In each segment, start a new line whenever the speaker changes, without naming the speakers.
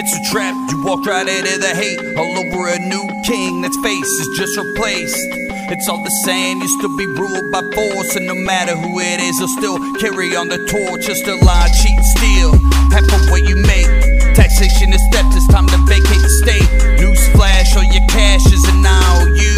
It's a trap, you walk right into the hate. All over a new king that's face is just replaced. It's all the same, you still be ruled by force, and no matter who it is, they'll still carry on the torch. Just a lie, cheat, steal. Half of what you make. Taxation is theft, it's time to vacate the state. Newsflash, all your cash is an IOU.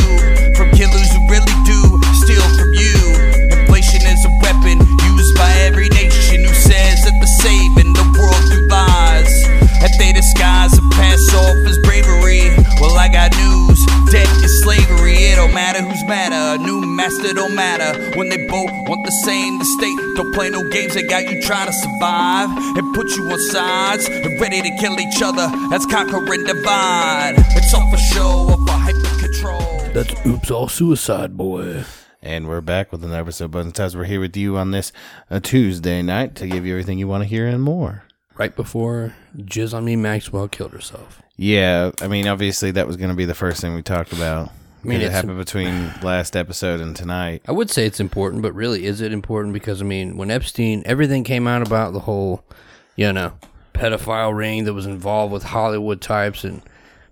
New master don't matter. When they both want the same, the state don't play no games. They got you trying to survive and put you on sides and ready to kill each other. That's conquer and divide. It's all for show, or for hyper control.
That's Oops All Suicide Boy.
And we're back with another episode of Bones and Tubs. We're here with you on this uh, Tuesday night to give you everything you want to hear and more.
Right before Jizz on Me Maxwell killed herself.
Yeah, I mean, obviously that was going to be the first thing we talked about.
I mean,
it happened between last episode and tonight.
I would say it's important, but really, is it important? Because I mean, when Epstein, everything came out about the whole, you know, pedophile ring that was involved with Hollywood types and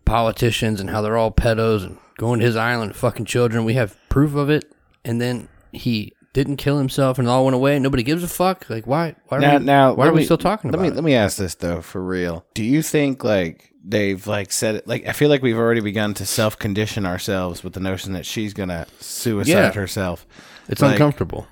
politicians and how they're all pedos and going to his island, fucking children. We have proof of it, and then he didn't kill himself and it all went away. Nobody gives a fuck. Like, why? Why are
Now,
we,
now,
why are we
me-
still talking
let
about
me
it?
let me ask this though, for real. Do you think like they've like said it? Like, I feel like we've already begun to self condition ourselves with the notion that she's gonna suicide
Yeah.
herself.
it's
like-
uncomfortable.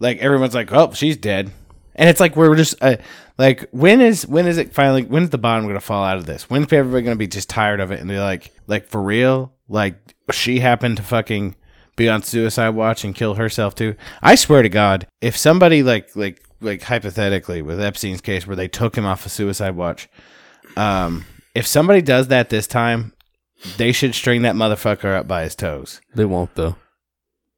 like everyone's like, "Oh, she's dead," and it's like we're just uh, like, when is when is it finally? When's the bottom to fall out of this? When's everybody to be just tired of it and be like, like for real? Like she happened to fucking be on suicide watch and kill herself too. I swear to God, if somebody like like like hypothetically with Epstein's case where they took him off of suicide watch, um, if somebody does that this time, they should string that motherfucker up by his toes.
They won't though.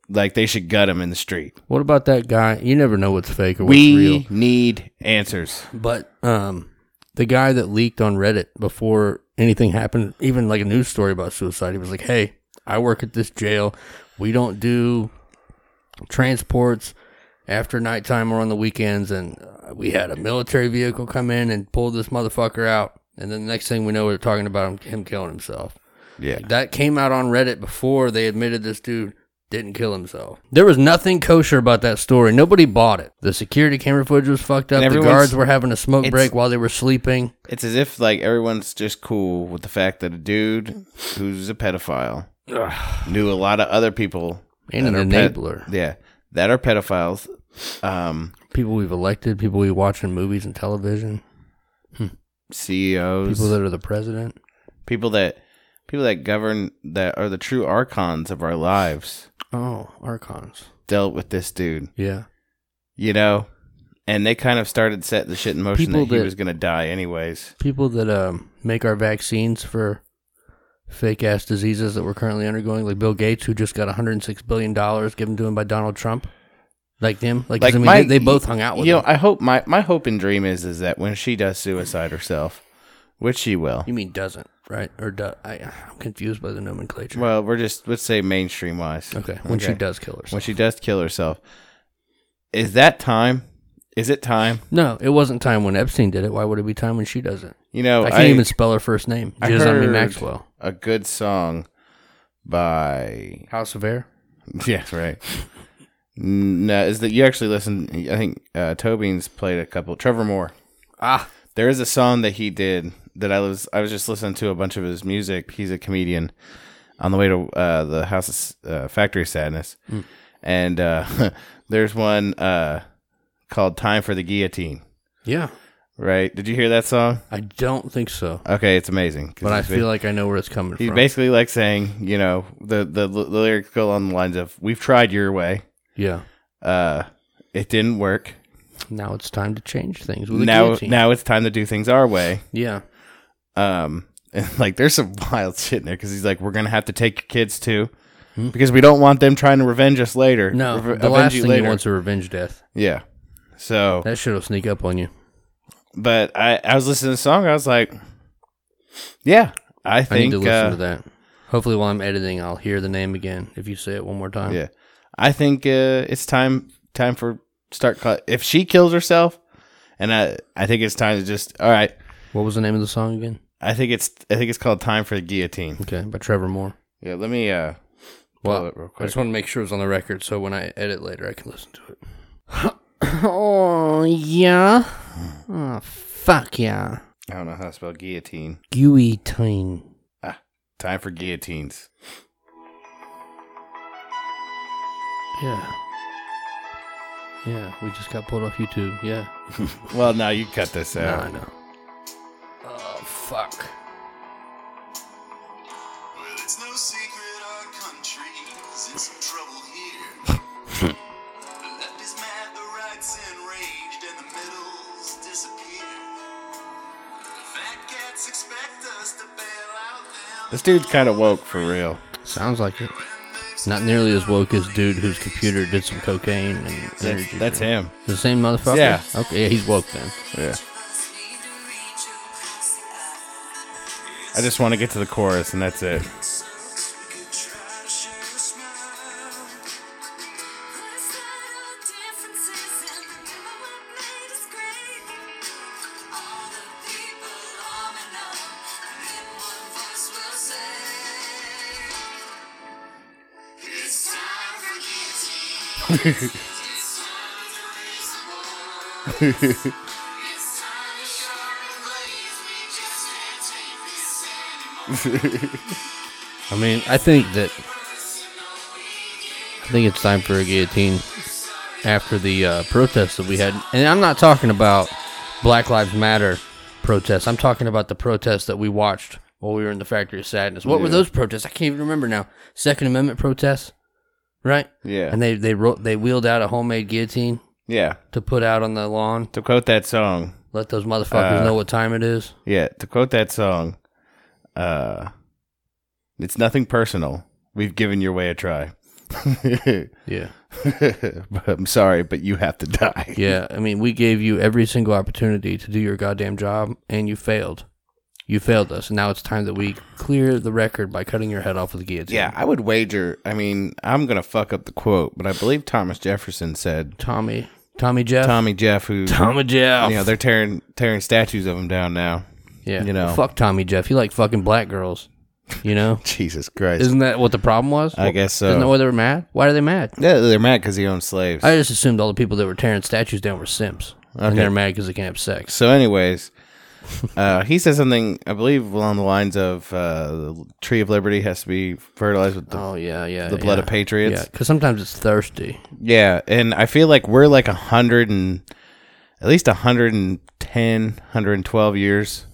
Like they should gut him in the street.
What about that guy? You never know what's fake or what's
We
real.
need answers.
But um, the guy that leaked on Reddit before anything happened, even like a news story about suicide, he was like, "Hey, I work at this jail. We don't do transports after nighttime or on the weekends, and uh, we had a military vehicle come in and pull this motherfucker out." And then the next thing we know, we're talking about him, him killing himself.
Yeah.
That came out on Reddit before they admitted this dude didn't kill himself. There was nothing kosher about that story. Nobody bought it. The security camera footage was fucked up. The guards were having a smoke break while they were sleeping.
It's as if like everyone's just cool with the fact that a dude who's a pedophile knew a lot of other people
And
that
an
are ped-
enabler.
yeah, that are pedophiles. Um,
People we've elected, people we watch in movies and television,
CEOs,
people that are the president.
people that people that govern that are the true archons of our lives
Oh, archons.
dealt with this dude.
Yeah.
You know, and they kind of started setting the shit in motion
People
that he was gonna die anyways.
People that um, make our vaccines for fake ass diseases that we're currently undergoing, like Bill Gates, who just got 106 billion dollars given to him by Donald Trump. Like them like,
Like
I mean,
my,
they, they both hung out with
you
him.
know. I hope my my hope and dream is is that when she does suicide herself, which she will.
You mean doesn't, right? Or do, I, I'm confused by the nomenclature.
Well, we're just let's say mainstream wise.
okay, when she does kill herself.
when she does kill herself, is that time? Is it time?
no, it wasn't time when Epstein did it. Why would it be time when she does it?
You know,
I can't even spell her first name.
I heard-
Maxwell.
a good song by
House of Air.
yes, right. No, is that you actually listen? I think uh, Tobin's played a couple. Trevor Moore.
Ah,
There is a song that he did that I was I was just listening to a bunch of his music. He's a comedian on the way to uh, the House of uh, Factory Sadness, and uh, there's one uh, called "Time for the Guillotine."
yeah.
Right? Did you hear that song?
I don't think so,
Okay, it's amazing.
but I feel like I know where it's coming
he's
from.
He's basically like saying, you know, the, the the lyrics go on the lines of, "We've tried your way,
yeah.
uh, it didn't work.
Now it's time to change things. With
Now
guillotine.
now it's time to do things our way."
yeah.
Um, and like there's some wild shit in there because he's like, "We're gonna have to take your kids too." Because we don't want them trying to revenge us later.
Hmm? No,
Reve-
the last
you
thing
later.
you want's a revenge death.
Yeah. So,
That shit'll sneak up on you.
but I, I was listening to the song. I was like, yeah, I
I need
think
to listen
uh,
to that. Hopefully, while I'm editing, I'll hear the name again if you say it one more time.
Yeah, I think uh, it's time time for start. Cl- if she kills herself, and I I think it's time to just all right.
What was the name of the song again?
I think it's I think it's called Time for the Guillotine.
Okay, by Trevor Moore.
Yeah, let me uh pull
Well,
it real
I just want to make sure it's on the record, so when I edit later, I can listen to it. oh yeah. Oh fuck yeah.
I don't know how to spell guillotine.
Guillotine.
Ah, Time for guillotines.
Yeah. Yeah, we just got pulled off YouTube. Yeah.
Well, now you cut this
No,
out.
I know. Oh fuck.
Well, it's no secret our country's in some trouble here. the left is mad, the right's enraged, and the middle's disappeared. Fat cats expect us to bail out them.
This dude's kind of woke for real.
Sounds like it. Not nearly as woke as dude whose computer did some cocaine and
That's,
energy.
that's
drink.
him.
The same motherfucker?
Yeah.
Okay, yeah, he's woke then.
Yeah. I just want to get to the chorus, and that's it.
I mean, I think that I think it's time for a guillotine after the uh, protests that we had, and I'm not talking about Black Lives Matter protests. I'm talking about the protests that we watched while we were in the Factory of Sadness. What were those protests? I can't even remember now. Second Amendment protests, right?
Yeah.
And they they wrote they wheeled out a homemade guillotine
yeah.
to put out on the lawn.
To quote that song,
Let those motherfuckers
Uh,
know what time it is.
yeah, to quote that song, uh, it's nothing personal. We've given your way a try.
Yeah.
but I'm sorry, but you have to die.
Yeah, I mean, we gave you every single opportunity to do your goddamn job, and you failed. You failed us, and now it's time that we clear the record by cutting your head off with a guillotine.
Yeah, I would wager. I mean, I'm gonna fuck up the quote, but I believe Thomas Jefferson said
Tommy, Tommy Jeff,
Tommy Jeff, who
Tommy Jeff.
you know they're tearing tearing statues of him down now.
yeah,
you know.
fuck Tommy Jeff. He like fucking black girls. You know,
Jesus Christ!
isn't that what the problem was?
I guess so.
Isn't that why they were mad? Why are they mad?
yeah, they're mad because he owned slaves.
I just assumed all the people that were tearing statues down were simps,
Okay.
and they're mad because they can't have sex.
so, anyways, uh, he said something I believe along the lines of uh, the tree of liberty has to be fertilized with the
Oh yeah, yeah.
the blood
yeah.
of patriots.
Yeah, because sometimes it's thirsty.
Yeah, and I feel like we're like a hundred and at least 110, 112 years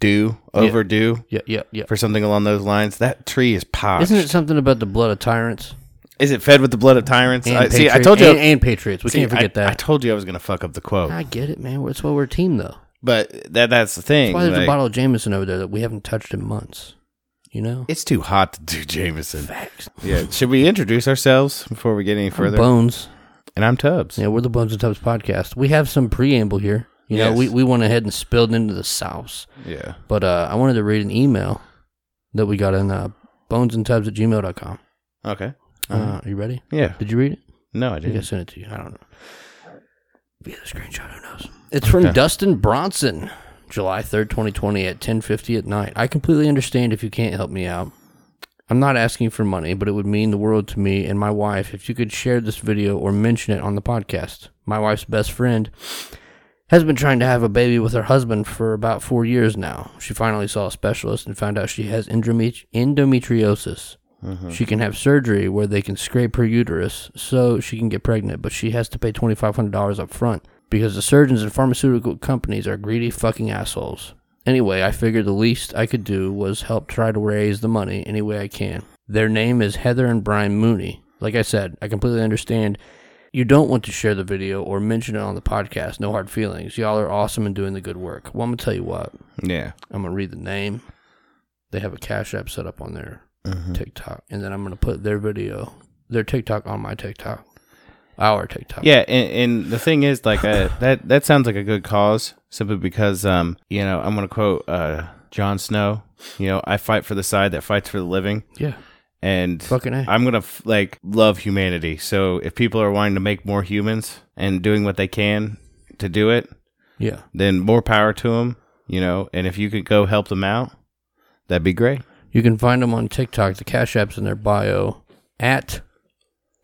due, overdue
Yeah, yeah, yeah.
for something along those lines. That tree is popped.
Isn't it something about the blood of tyrants?
Is it fed with the blood of tyrants? I, see, I told you.
and, and patriots. We
see,
can't forget
I, I told you I was going to fuck up the quote,
I get it, man. That's why we're a team, though.
But that that's the thing.
That's why there's a bottle of Jameson over there that we haven't touched in months. You know,
it's too hot to do Jameson.
facts.
Yeah. Should we introduce ourselves before we get any further?
Bones.
And I'm Tubs.
Yeah, we're the Bones and Tubs podcast. We have some preamble here. You know,
Yes.
we, we went ahead and spilled into the sauce.
Yeah.
But uh, I wanted to read an email that we got in uh, bonesandtubs at gmail.com.
Okay.
Uh, are you ready?
yeah.
Did you read it?
No, I
I think I sent it to you. I don't know. Via the screenshot, who knows? It's from
Okay.
Dustin Bronson, July 3rd, 2020 at 10:50 at night. I completely understand if you can't help me out. I'm not asking for money, but it would mean the world to me and my wife if you could share this video or mention it on the podcast. My wife's best friend has been trying to have a baby with her husband for about 4 years now. She finally saw a specialist and found out she has endomet- endometriosis. Mm-hmm. She can have surgery where they can scrape her uterus so she can get pregnant, but she has to pay $2,500 up front because the surgeons and pharmaceutical companies are greedy fucking assholes. Anyway, I figured the least I could do was help try to raise the money any way I can. Their name is Heather and Brian Mooney. Like I said, I completely understand you don't want to share the video or mention it on the podcast. No hard feelings. Y'all are awesome and doing the good work. Well, I'm going to tell you what.
Yeah.
I'm gonna read the name. They have a cash app set up on their
Mm-hmm.
TikTok, and then I'm gonna put their video, their TikTok on my TikTok, our TikTok.
Yeah, and, and the thing is, like, uh, that that sounds like a good cause, simply because, um, you know, I'm gonna quote uh, Jon Snow. You know, I fight for the side that fights for the living,
yeah,
and
Fucking A.
I'm gonna f- like love humanity. So if people are wanting to make more humans and doing what they can to do it,
yeah.
then more power to them. you know, and if you could go help them out, that'd be great.
You can find them on TikTok. The Cash App's in their bio at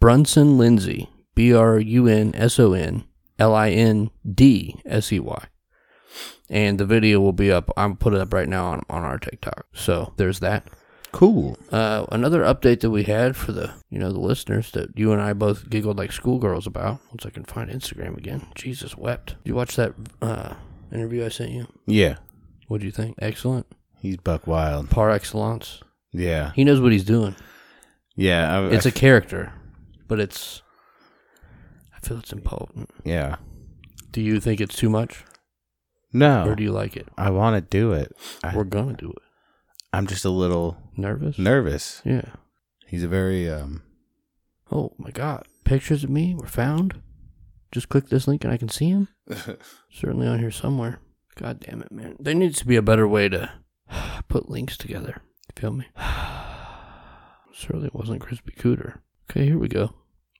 Brunson Lindsay. B R U N S O N L I N D S E Y. And the video will be up. I'm put it up right now on, on our TikTok. So there's that.
Cool.
Uh, another update that we had for the you know the listeners that you and I both giggled like schoolgirls about. Once I can find Instagram again. Jesus wept. Did you watch that uh, interview I sent you?
Yeah.
What do you think? Excellent.
He's buck wild.
Par excellence.
Yeah.
He knows what he's doing.
Yeah. I,
It's
I-
a character, but it's. I feel it's important.
yeah.
Do you think it's too much,
No.
or do you like it?
I want to do it. I,
We're gonna do it.
I'm just a little
Nervous?
nervous.
Yeah.
He's a very um
Oh my God! Pictures of me were found. Just click this link and I can see him. Certainly on here somewhere. God damn it, man! There needs to be a better way to put links together. Feel me? Certainly it wasn't Crispy Cooter. Okay, here we go.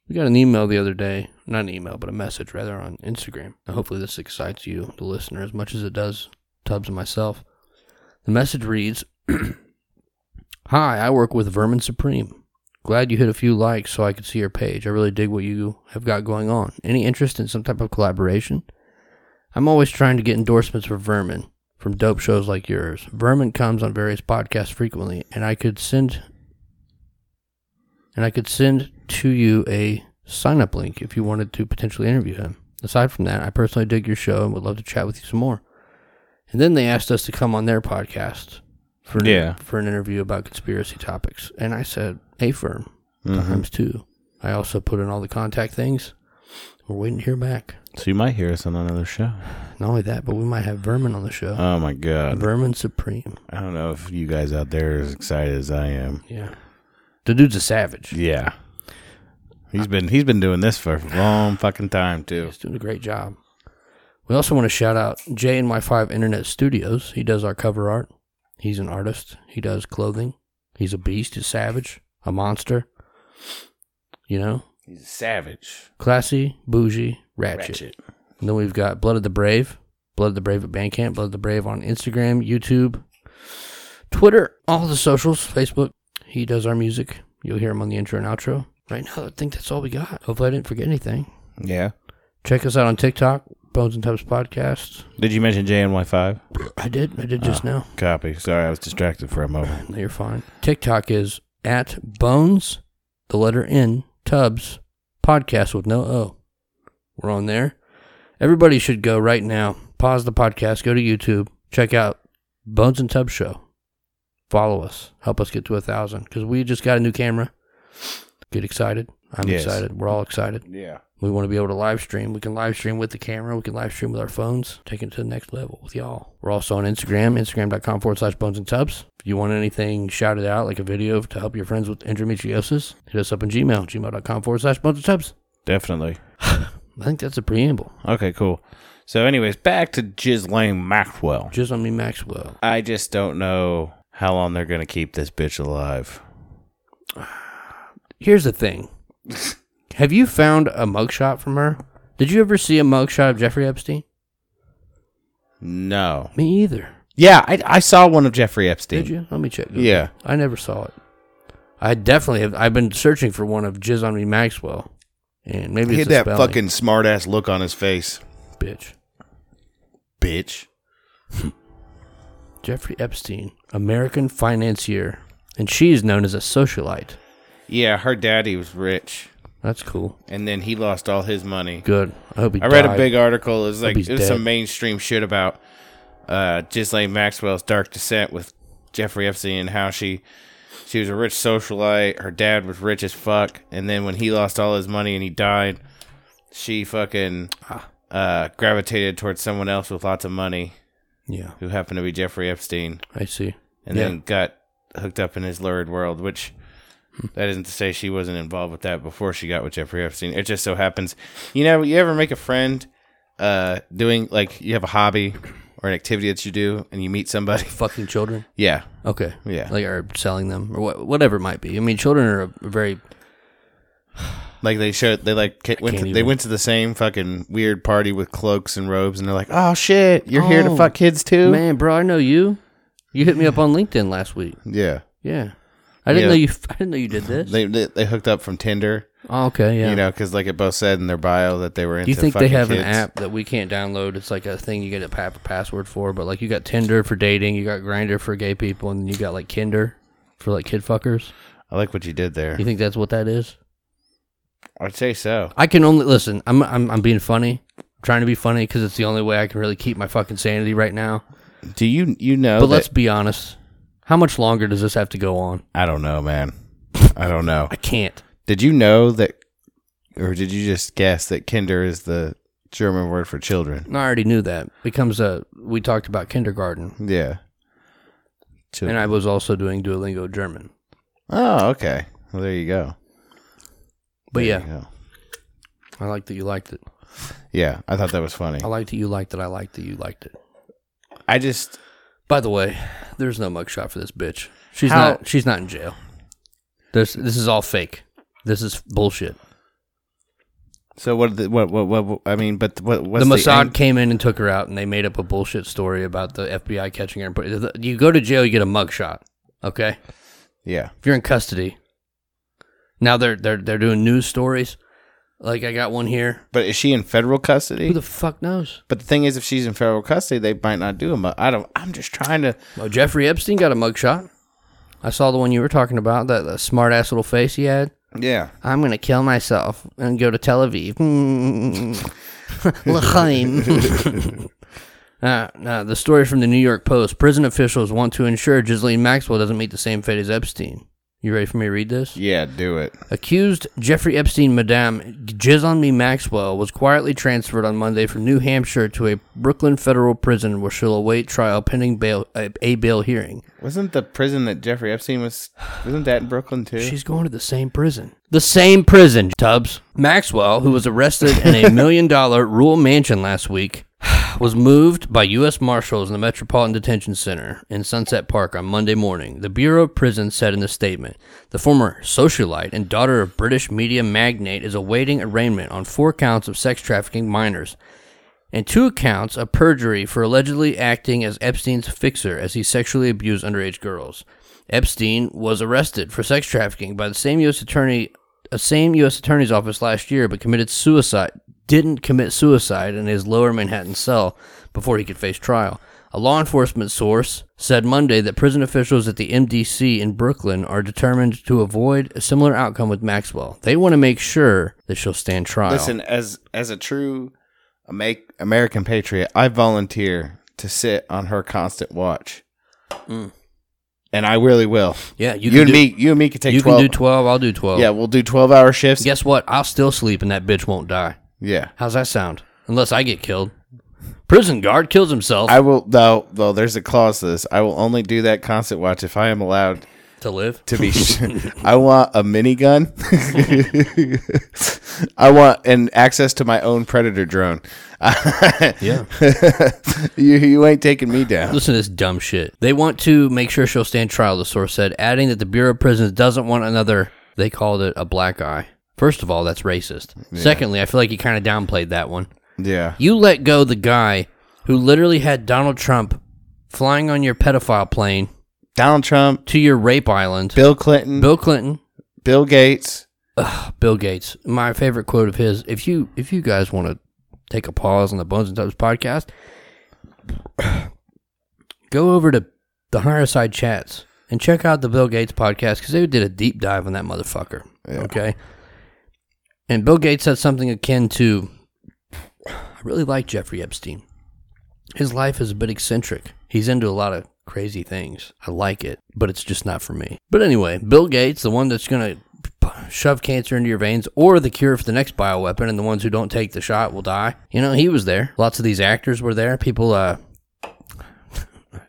We got an email the other day. Not an email, but a message rather on Instagram. Now, hopefully, this excites you, the listener, as much as it does Tubs and myself. The message reads Hi, I work with Vermin Supreme. Glad you hit a few likes so I could see your page. I really dig what you have got going on. Any interest in some type of collaboration? I'm always trying to get endorsements for Vermin from dope shows like yours. Vermin comes on various podcasts frequently, and I could send and I could send to you a sign up link if you wanted to potentially interview him. Aside from that, I personally dig your show and would love to chat with you some more. And then they asked us to come on their podcast for an,
Yeah.
for an interview about conspiracy topics, and I said, "A firm
mhm.
times two. I also put in all the contact things. We're waiting to hear back.
So you might hear us on another show.
Not only that, but we might have Vermin on the show.
Oh my god.
Vermin Supreme.
I don't know if you guys out there are as excited as I am.
Yeah. The dude's a savage.
Yeah. He's been he's been doing this for a long fucking time too.
He's doing a great job. We also want to shout out Jay and My Five Internet Studios. He does our cover art. He's an artist. He does clothing. He's a beast, a savage, a monster. You know,
He's a savage.
classy, bougie, ratchet. And then we've got Blooded The Brave. Blooded The Brave at Bandcamp. Blooded The Brave on Instagram, YouTube, Twitter, all the socials, Facebook. He does our music. You'll hear him on the intro and outro. Right now, I think that's all we got. Hopefully, I didn't forget anything.
Yeah.
Check us out on TikTok, Bones and Tubs Podcast.
Did you mention JNY five?
I did. I did just ah, now.
Copy. Sorry, I was distracted for a moment.
No, you're fine. TikTok is at Bones, the letter N, Tubs, podcast with no O. We're on there. Everybody should go right now. Pause the podcast, go to YouTube, check out Bones and Tubs Show. Follow us. Help us get to a thousand because we just got a new camera. Get excited. I'm
Yes.
excited. We're all excited.
Yeah.
We want to be able to live stream. We can live stream with the camera. We can live stream with our phones. Take it to the next level with y'all. We're also on Instagram, instagram.com forward slash bones and tubs. If you want anything shouted out, like a video to help your friends with endometriosis, hit us up on Gmail, gmail.com forward slash bones and tubs.
Definitely.
I think that's a preamble.
Okay, cool. So anyways, back to Ghislaine Maxwell.
Just on me, Maxwell.
I just don't know how long they're gonna keep this bitch alive.
Here's the thing Have you found a mugshot from her? Did you ever see a mugshot of Jeffrey Epstein?
No.
Me either.
Yeah, I, I saw one of Jeffrey Epstein.
Did you? Let me check.
Yeah.
I never saw it. I definitely have. I've been searching for one of Jizz on Me Maxwell, and maybe
He had that
spelling.
fucking smart ass look on his face.
bitch.
Bitch.
Jeffrey Epstein, American financier, and she is known as a socialite.
Yeah, her daddy was rich.
That's cool.
And then he lost all his money.
Good. I hope he.
I read a big article. It was like it was some mainstream shit about uh Ghislaine Maxwell's dark descent with Jeffrey Epstein and how she she was a rich socialite. Her dad was rich as fuck, and then when he lost all his money and he died, she fucking
Ah.
uh gravitated towards someone else with lots of money
Yeah,
who happened to be Jeffrey Epstein,
I see.
and
Yeah.
then got hooked up in his lurid world, which. That isn't to say she wasn't involved with that before she got with Jeffrey Epstein. It just so happens, you know, you ever make a friend uh, doing like you have a hobby or an activity that you do, and you meet somebody.
Fucking children.
Yeah,
Okay.
Yeah.
Like or selling them or what, whatever it might be. I mean, children are a very.
Like they showed, they like ca- went.
can't
To, they
even-
went to the same fucking weird party with cloaks and robes, and they're like, "Oh shit, you're here to
Oh,
fuck kids too."
Man, bro, I know you. You hit me up on LinkedIn last week.
Yeah,
Yeah. I didn't
Yeah.
know you. I didn't know you did this.
they, they they hooked up from Tinder.
Oh, okay, yeah.
You know, because like it both said in their bio that they were into.
Do you think they have
kids.
an app that we can't download? It's like a thing you get a pa- password for, but like you got Tinder for dating, you got Grindr for gay people, and you got like Kinder for like kid fuckers.
I like what you did there.
You think that's what that is?
I'd say so.
I can only listen. I'm I'm I'm being funny, I'm trying to be funny because it's the only way I can really keep my fucking sanity right now.
Do you you know?
But
that-
let's be honest. How much longer does this have to go on?
I don't know, man. I don't know.
I can't.
Did you know that, or did you just guess that Kinder is the German word for children?
I already knew that. Becomes a. We talked about kindergarten,
Yeah.
And I was also doing Duolingo German.
oh, okay. Well, there you go.
But
There
yeah,
you go.
I like that you liked it.
yeah. I thought that was funny.
I liked that you liked it. I liked that you liked it.
I just
By the way, there's no mugshot for this bitch. She's
How-
not. She's not in jail. This this is all fake. This is bullshit.
so what? The, what, what? What? I mean, but what? What's
the Mossad
end-
came in and took her out, and they made up a bullshit story about the FBI catching her. and put- You go to jail, you get a mugshot. Okay,
yeah.
if you're in custody. Now they're they're they're doing news stories. Like I got one here.
But is she in federal custody?
Who the fuck knows?
but the thing is, if she's in federal custody, they might not do them. I don't. I'm just trying to.
Well, Jeffrey Epstein got a mugshot. I saw the one you were talking about. That, that smart ass little face he had.
Yeah.
I'm gonna kill myself and go to Tel Aviv. L'chaim. uh, uh, the story from the New York Post: Prison officials want to ensure Ghislaine Maxwell doesn't meet the same fate as Epstein. You ready for me to read this?
Yeah. Do it.
Accused Jeffrey Epstein, Madame Jizz on Me Maxwell, was quietly transferred on Monday from New Hampshire to a Brooklyn federal prison where she'll await trial pending bail, a, a bail hearing.
Wasn't the prison that Jeffrey Epstein was? Wasn't that in Brooklyn too?
She's going to the same prison. The same prison, Tubs. Maxwell, who was arrested in a million dollar rural mansion last week, was moved by U.S. Marshals in the Metropolitan Detention Center in Sunset Park on Monday morning. The Bureau of Prisons said in a statement the former socialite and daughter of British media magnate is awaiting arraignment on four counts of sex trafficking minors and two counts of perjury for allegedly acting as Epstein's fixer as he sexually abused underage girls. Epstein was arrested for sex trafficking by the same U.S. attorney, a same U.S. attorney's office last year, but committed suicide. Didn't commit suicide in his lower Manhattan cell before he could face trial. A law enforcement source said Monday that prison officials at the MDC in Brooklyn are determined to avoid a similar outcome with Maxwell. They want to make sure that she'll stand trial.
Listen, as as a true American patriot, I volunteer to sit on her constant watch, mm. and I really will.
yeah, you,
You,
can
and
do,
me, you and me could take
You
twelve.
can do twelve. I'll do twelve.
yeah, we'll do twelve hour shifts.
Guess what? I'll still sleep and that bitch won't die.
Yeah,
How's that sound? Unless I get killed. Prison guard kills himself
I will. Though, though, there's a clause to this. I will only do that constant watch if I am allowed
to live.
to be. I want a minigun. I want and access to my own predator drone.
Yeah.
you you ain't taking me down.
Listen to this dumb shit. They want to make sure she'll stand trial, the source said, adding that the Bureau of Prisons doesn't want another, they called it a black eye. First of all, that's racist. Secondly, I feel like you kind of downplayed that one.
Yeah,
You let go the guy who literally had Donald Trump flying on your pedophile plane
Donald Trump,
to your rape island.
Bill Clinton,
Bill Clinton,
Bill Gates.
Bill Gates. My favorite quote of his: "If you if you guys want to take a pause on the Bones and Tubs podcast, go over to the Higher Side Chats and check out the Bill Gates podcast because they did a deep dive on that motherfucker. Okay, and Bill Gates said something akin to, "I really like Jeffrey Epstein. His life is a bit eccentric. He's into a lot of." Crazy things. I like it, but it's just not for me. But anyway, Bill Gates, the one that's going to shove cancer into your veins or the cure for the next bioweapon and the ones who don't take the shot will die. You know, he was there. Lots of these actors were there. People uh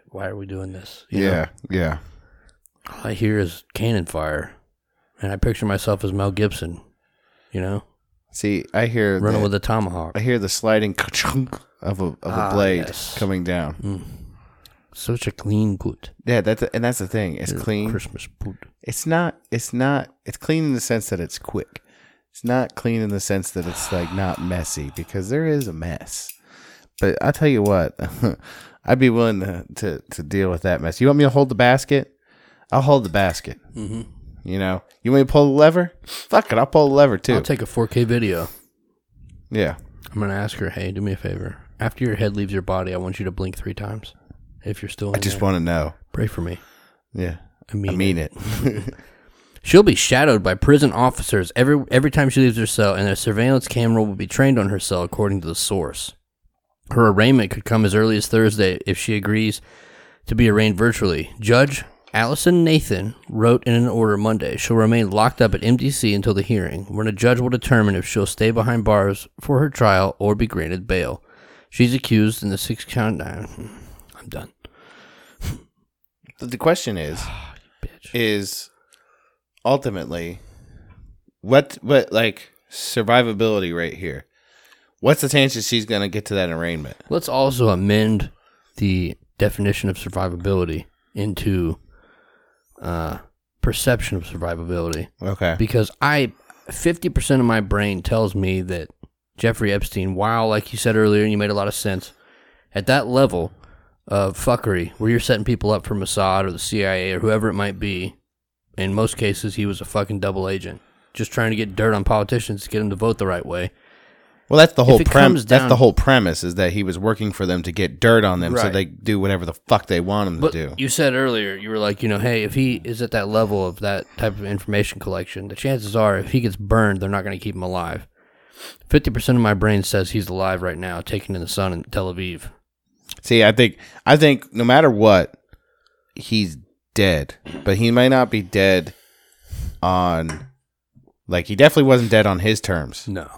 why are we doing this? You know,
Yeah, yeah.
all I hear is cannon fire. And I picture myself as Mel Gibson, you know,
See, I hear
running
the,
with a tomahawk.
I hear the sliding ka-chunk of a of a
Ah,
blade
yes.
coming down.
Such a clean put.
Yeah, that's and that's the thing. It's clean.
Christmas put.
It's not. It's not. It's clean in the sense that it's quick. It's not clean in the sense that it's like not messy because there is a mess. But I tell you what, I'd be willing to, to to deal with that mess. You want me to hold the basket? I'll hold the basket. Mm-hmm. You know, you want me to pull the lever? Fuck it, I'll pull the lever too.
I'll take a 4K video.
yeah,
I'm gonna ask her, hey, do me a favor. After your head leaves your body, I want you to blink three times. If you're still, in
I just want to know.
pray for me.
Yeah,
I mean,
I mean it.
She'll be shadowed by prison officers every every time she leaves her cell, and a surveillance camera will be trained on her cell, according to the source. Her arraignment could come as early as Thursday if she agrees to be arraigned virtually. Judge Alison Nathan wrote in an order Monday she'll remain locked up at MDC until the hearing, when a judge will determine if she'll stay behind bars for her trial or be granted bail. She's accused in the six count. Nah, hmm, I'm done.
But the question is, ah,
Bitch.
is ultimately what what like survivability right here? What's the chances she's gonna get to that arraignment?
Let's also amend the definition of survivability into uh, perception of survivability
Okay.
because I 50% of my brain tells me that Jeffrey Epstein, while like you said earlier, and you made a lot of sense, at that level of fuckery where you're setting people up for Mossad or the CIA or whoever it might be, in most cases he was a fucking double agent, just trying to get dirt on politicians to get them to vote the right way.
Well, that's the whole premise. That's the whole premise is that he was working for them to get dirt on them, so
Right.
they do whatever the fuck they want him
But
to do.
you said earlier, you were like, you know, hey, if he is at that level of that type of information collection, the chances are if he gets burned, they're not going to keep him alive. 50% of my brain says he's alive right now, taken in the sun in Tel Aviv.
See, I think I think no matter what, he's dead. But he may not be dead on like he definitely wasn't dead on his terms.
No.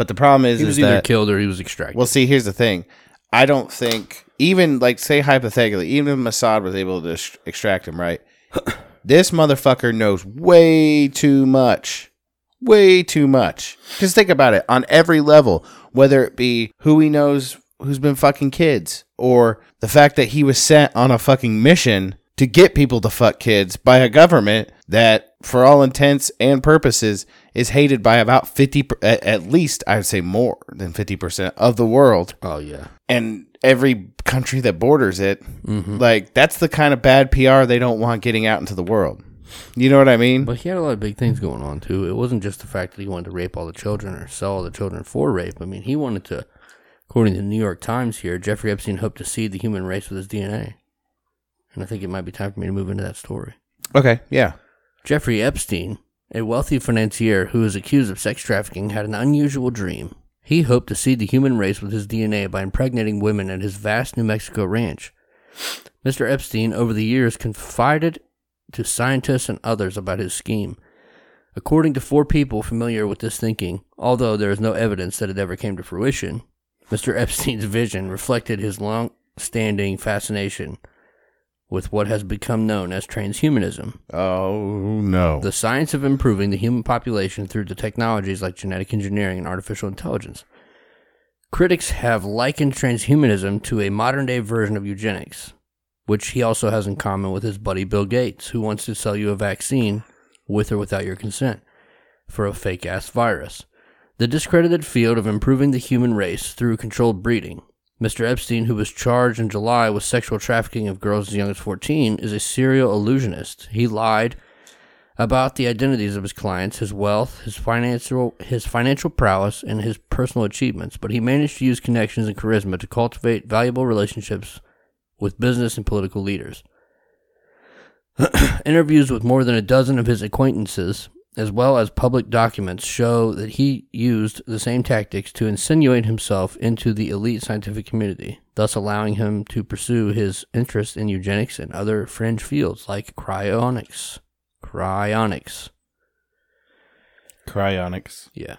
But the problem is,
He was
is
either
that
killed or he was extracted.
Well, see, here's the thing. I don't think even like say hypothetically, even if Mossad was able to sh- extract him, right? this motherfucker knows way too much, way too much. Because think about it on every level, whether it be who he knows who's been fucking kids, or the fact that he was sent on a fucking mission to get people to fuck kids by a government that, for all intents and purposes, is hated by about 50, at least, I would say more than 50% of the world
oh, yeah.
and every country that borders it.
Mm-hmm.
Like, that's the kind of bad PR they don't want getting out into the world. You know what I mean?
But he had a lot of big things going on, too. It wasn't just the fact that he wanted to rape all the children or sell all the children for rape. I mean, he wanted to, according to the New York Times here, Jeffrey Epstein hoped to seed the human race with his DNA. And I think it might be time for me to move into that story.
okay, yeah.
Jeffrey Epstein, a wealthy financier who was accused of sex trafficking, had an unusual dream. He hoped to seed the human race with his DNA by impregnating women at his vast New Mexico ranch. Mr. Epstein, over the years, confided to scientists and others about his scheme. According to four people familiar with this thinking, although there is no evidence that it ever came to fruition, Mr. Epstein's vision reflected his long standing fascination with what has become known as transhumanism
Oh, no.
the science of improving the human population through the technologies like genetic engineering and artificial intelligence. Critics have likened transhumanism to a modern day version of eugenics, which he also has in common with his buddy Bill Gates, who wants to sell you a vaccine with or without your consent for a fake ass virus. The discredited field of improving the human race through controlled breeding. Mr. Epstein, who was charged in July with sexual trafficking of girls as young as 14, is a serial illusionist. He lied about the identities of his clients, his wealth, his financial his financial prowess, and his personal achievements, but he managed to use connections and charisma to cultivate valuable relationships with business and political leaders. Interviews with more than a dozen of his acquaintances, as well as public documents, show that he used the same tactics to insinuate himself into the elite scientific community, thus allowing him to pursue his interest in eugenics and other fringe fields like cryonics. Cryonics.
Cryonics.
Yeah.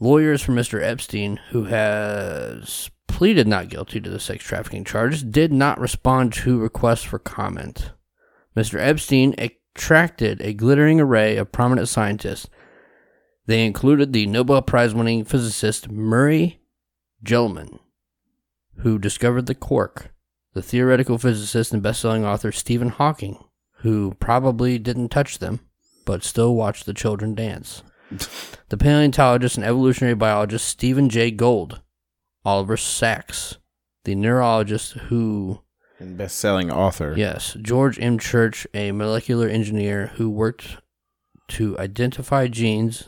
Lawyers for Mr. Epstein, who has pleaded not guilty to the sex trafficking charges, did not respond to requests for comment. Mr. Epstein attracted a glittering array of prominent scientists. They included the Nobel Prize winning physicist Murray Gell-Mann, who discovered the quark, the theoretical physicist and best-selling author Stephen Hawking, who probably didn't touch them, but still watched the children dance. the paleontologist and evolutionary biologist Stephen Jay Gould, Oliver Sacks, the neurologist who
And best-selling author.
Yes, George M. Church, a molecular engineer who worked to identify genes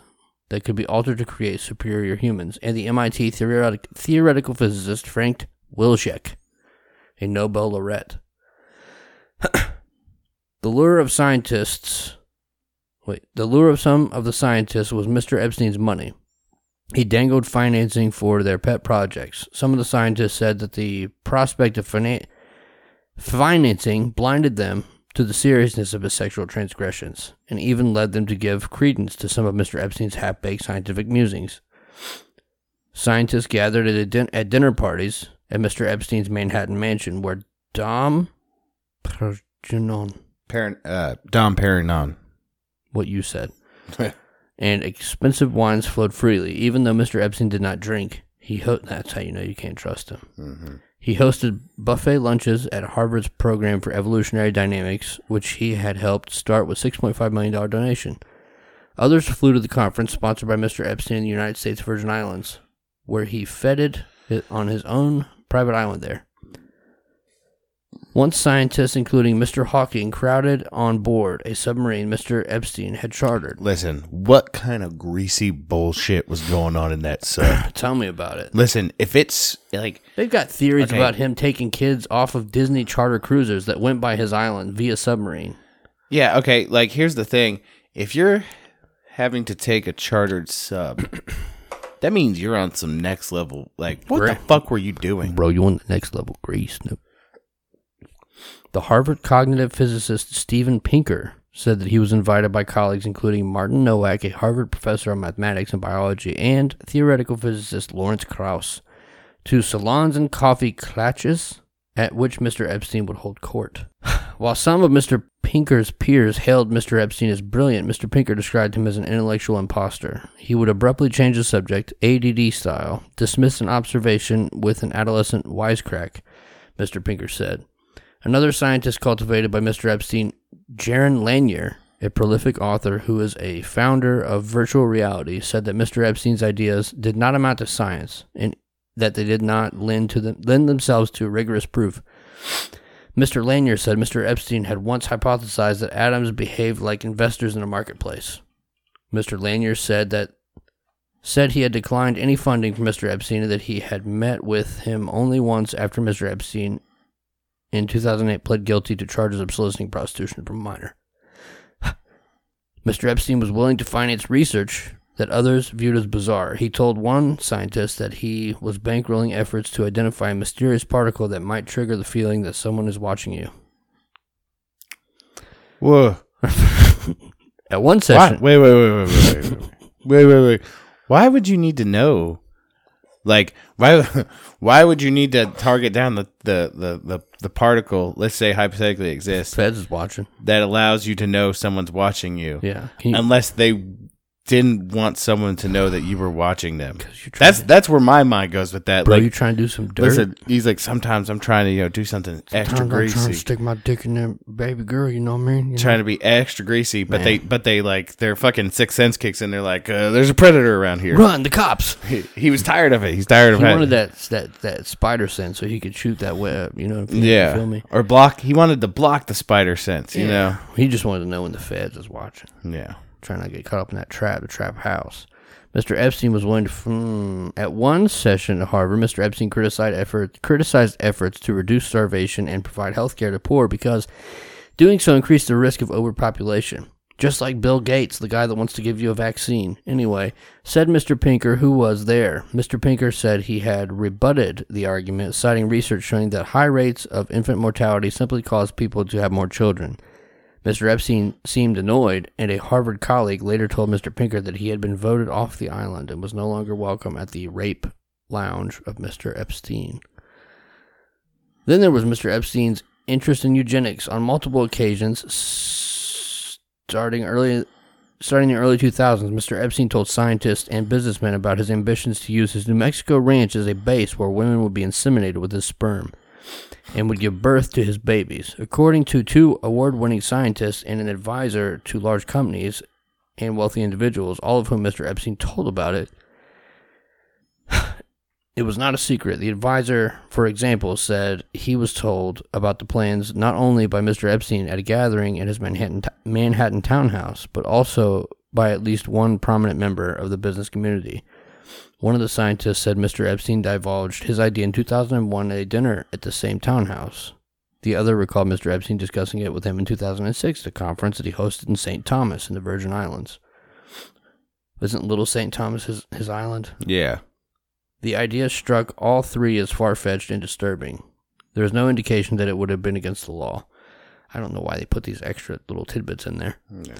that could be altered to create superior humans, and the MIT theoretic- theoretical physicist Frank Wilczek, a Nobel laureate. the lure of scientists, wait, the lure of some of the scientists was Mr. Epstein's money. He dangled financing for their pet projects. Some of the scientists said that the prospect of finan- financing blinded them to the seriousness of his sexual transgressions and even led them to give credence to some of Mr. Epstein's half baked scientific musings. Scientists gathered at, a din- at dinner parties at Mr. Epstein's Manhattan mansion where Dom Perignon,
Parent, uh, Dom Perignon.
what you said, and expensive wines flowed freely, even though Mr. Epstein did not drink. He ho- that's how you know you can't trust him. He hosted buffet lunches at Harvard's program for evolutionary dynamics, which he had helped start with $6.5 million donation. Others flew to the conference sponsored by Mr. Epstein in the United States Virgin Islands, where he feted on his own private island there. Once scientists, including Mr. Hawking, crowded on board a submarine Mr. Epstein had chartered.
Listen, what kind of greasy bullshit was going on in that sub?
Tell me about it.
Listen, if it's like
They've got theories
Okay.
about him taking kids off of Disney charter cruisers that went by his island via submarine.
Yeah, okay, like here's the thing. If you're having to take a chartered sub, that means you're on some next level like what the
Right.
fuck were you doing?
Bro, you want the next level grease. Nope. The Harvard cognitive physicist Steven Pinker said that he was invited by colleagues including Martin Nowak, a Harvard professor of mathematics and biology, and theoretical physicist Lawrence Krauss, to salons and coffee clatches at which Mr. Epstein would hold court. While some of Mr. Pinker's peers hailed Mr. Epstein as brilliant, Mr. Pinker described him as an intellectual impostor. He would abruptly change the subject, ADD style, dismiss an observation with an adolescent wisecrack, Mr. Pinker said. Another scientist cultivated by Mr. Epstein, Jaron Lanier, a prolific author who is a founder of virtual reality, said that Mr. Epstein's ideas did not amount to science and that they did not lend to them, lend themselves to rigorous proof. Mr. Lanier said Mr. Epstein had once hypothesized that atoms behaved like investors in a marketplace. Mr. Lanier said that said he had declined any funding from Mr. Epstein and that he had met with him only once after Mr. Epstein in 2008 pled guilty to charges of soliciting prostitution from a minor. Mr. Epstein was willing to finance research that others viewed as bizarre. He told one scientist that he was bankrolling efforts to identify a mysterious particle that might trigger the feeling that someone is watching you.
Whoa.
At one session,
Wait, wait, wait, wait, wait, wait, wait, wait, wait, wait. Why would you need to know? Like, why? Why would you need to target down the the the the, the particle? Let's say hypothetically exists
Feds is watching.
that allows you to know someone's watching you,
Yeah. Can you-
unless they didn't want someone to know that you were watching them.
you're trying
That's that's where my mind goes with that.
bro,
like,
you trying to do some dirt?
listen, he's like, sometimes I'm trying to you know do something extra
Sometimes I'm trying to stick my dick in there, baby girl. You know what I mean? You
trying
know?
to be extra greasy, but
Man.
they but they like their fucking sixth sense kicks in. They're like, uh, "There's a predator around here."
run the cops.
He, he was tired of it. He's tired of
He
it.
wanted that that that spider sense so he could shoot that web. You know? If you
yeah,
feel me?
or block. He wanted to block the spider sense. You know,
He just wanted to know when the feds was watching.
yeah.
Trying to get caught up in that trap, the trap house. Mr. Epstein was willing to. Hmm, at one session at Harvard, Mr. Epstein criticized effort, criticized efforts to reduce starvation and provide health care to poor because doing so increased the risk of overpopulation. Just like Bill Gates, the guy that wants to give you a vaccine. Anyway, said Mr. Pinker, who was there. Mr. Pinker said he had rebutted the argument, citing research showing that high rates of infant mortality simply cause people to have more children. Mr. Epstein seemed annoyed, and a Harvard colleague later told Mr. Pinker that he had been voted off the island and was no longer welcome at the rape lounge of Mr. Epstein. Then there was Mr. Epstein's interest in eugenics on multiple occasions, starting early. Starting in the early 2000s, Mr. Epstein told scientists and businessmen about his ambitions to use his New Mexico ranch as a base where women would be inseminated with his sperm and would give birth to his babies. According to two award winning scientists and an advisor to large companies, and wealthy individuals, all of whom Mr. Epstein told about it. It was not a secret. The advisor, for example, said he was told about the plans not only by Mr. Epstein at a gathering in his Manhattan, Manhattan townhouse, but also by at least one prominent member of the business community. One of the scientists said Mr. Epstein divulged his idea in 2001 at a dinner at the same townhouse. The other recalled Mr. Epstein discussing it with him in 2006 at a conference that he hosted in St. Thomas in the Virgin Islands. Isn't Little St. Thomas his, his island?
Yeah.
The idea struck all three as far fetched and disturbing. There is no indication that it would have been against the law. I don't know why they put these extra little tidbits in there. Yeah.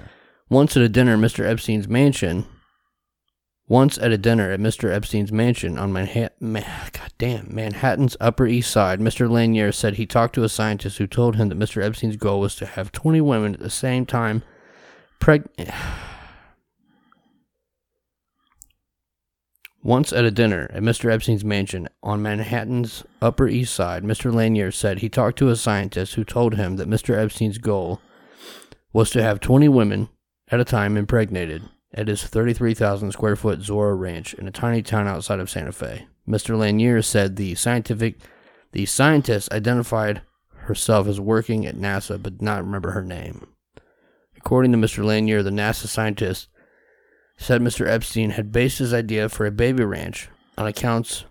Once at a dinner at Mr. Epstein's mansion, once at a dinner at Mr. Epstein's mansion on Manhattan, God damn, Manhattan's Upper East Side, Mr. Lanier said he talked to a scientist who told him that Mr. Epstein's goal was to have 20 women at the same time preg- Once at a dinner at Mr. Epstein's mansion on Manhattan's Upper East Side, Mr. Lanier said he talked to a scientist who told him that Mr. Epstein's goal was to have 20 women at a time impregnated at his 33,000 square foot Zorro Ranch in a tiny town outside of Santa Fe. Mr. Lanier said the scientific the scientist identified herself as working at NASA but did not remember her name. According to Mr. Lanier, the NASA scientist said Mr. Epstein had based his idea for a baby ranch on accounts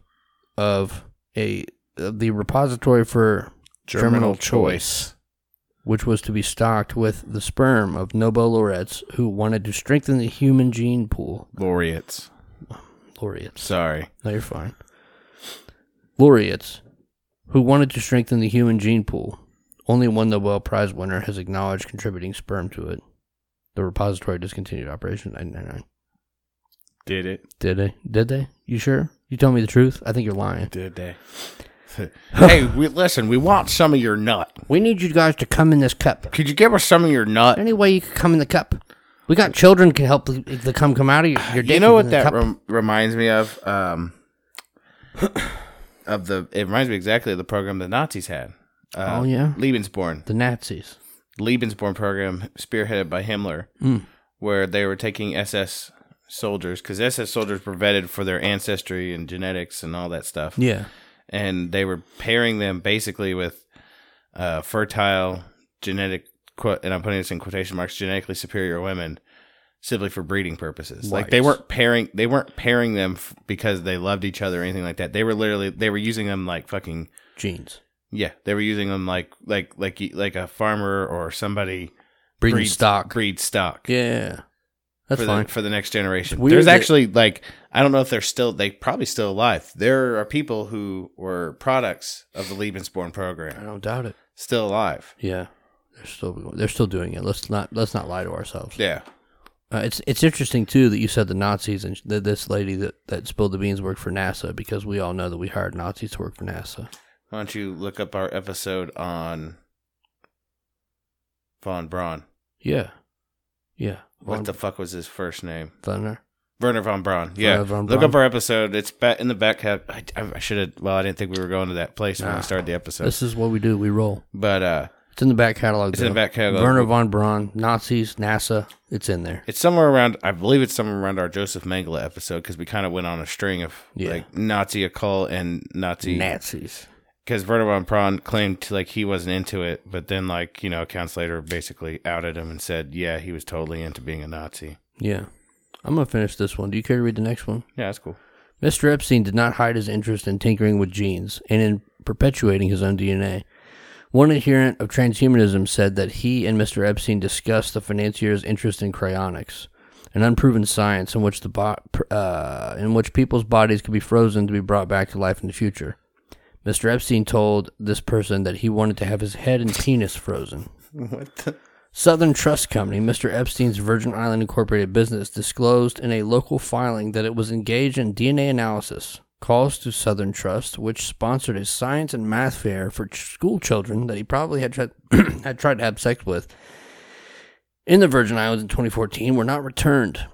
of a of the repository for germinal choice, which was to be stocked with the sperm of Nobel laureates who wanted to strengthen the human gene pool.
Laureates.
Laureates.
Sorry.
No, you're fine. Laureates who wanted to strengthen the human gene pool. Only one Nobel Prize winner has acknowledged contributing sperm to it. The repository discontinued operation in 1999.
Did it?
Did they? Did they? You sure? You tell me the truth? I think you're lying.
Did they? hey, we listen. We want some of your nut.
We need you guys to come in this cup.
Could you give us some of your nut?
Any way you could come in the cup. We got children can help the, the cum come out of your, your dick.
You know what that rem- reminds me of? Um, of the. It reminds me exactly of the program the Nazis had. Uh,
Oh, yeah?
Lebensborn.
the Nazis.
Lebensborn program spearheaded by Himmler, where they were taking SS soldiers because SS soldiers were vetted for their ancestry and genetics and all that stuff.
Yeah.
And they were pairing them basically with uh, fertile genetic quote, and I'm putting this in quotation marks, genetically superior women, simply for breeding purposes. Like they weren't pairing, they weren't pairing them f- because they loved each other or anything like that. They were literally they were using them like fucking
Genes.
yeah. They were using them like like like like a farmer or somebody
Breeding
breeds-
stock.
breed stock.
Yeah. That's
for
fine.
the, for the next generation. There's
that-
actually like I don't know if they're still they probably still alive. There are people who were products of the Lebensborn program.
I don't doubt it.
still alive.
Yeah. They're still they're still doing it. Let's not let's not lie to ourselves.
Yeah.
Uh, it's it's interesting too that you said the Nazis and that this lady that, that spilled the beans worked for NASA because we all know that we hired Nazis to work for NASA.
Why don't you look up our episode on von Braun?
Yeah, yeah.
What the fuck was his first name?
Thunder?
Werner von Braun. Yeah.
von
Look up our episode. It's back in the back. Have I, I should have. Well, I didn't think we were going to that place when
Nah.
we started the episode.
This is what we do. We roll.
but uh,
It's in the back catalog.
It's in the back catalog.
Werner von Braun, Nazis, NASA. It's in there.
it's somewhere around. I believe it's somewhere around our Joseph Mengele episode because we kind of went on a string of
Yeah.
like Nazi occult and Nazi
Nazis.
Because Werner von Braun claimed to, like he wasn't into it, but then like you know accounts later basically outed him and said yeah he was totally into being a Nazi.
Yeah. I'm gonna finish this one. Do you care to read the next one?
Yeah, that's cool.
Mr. Epstein did not hide his interest in tinkering with genes and in perpetuating his own DNA. One adherent of transhumanism said that he and Mr. Epstein discussed the financier's interest in cryonics, an unproven science in which the bo- uh, in which people's bodies could be frozen to be brought back to life in the future. Mr. Epstein told this person that he wanted to have his head and penis frozen.
What? The?
Southern Trust Company, Mr. Epstein's Virgin Island Incorporated business, disclosed in a local filing that it was engaged in DNA analysis. Calls to Southern Trust, which sponsored a science and math fair for ch- school children that he probably had tried, had tried to have sex with in the Virgin Islands in 2014, were not returned.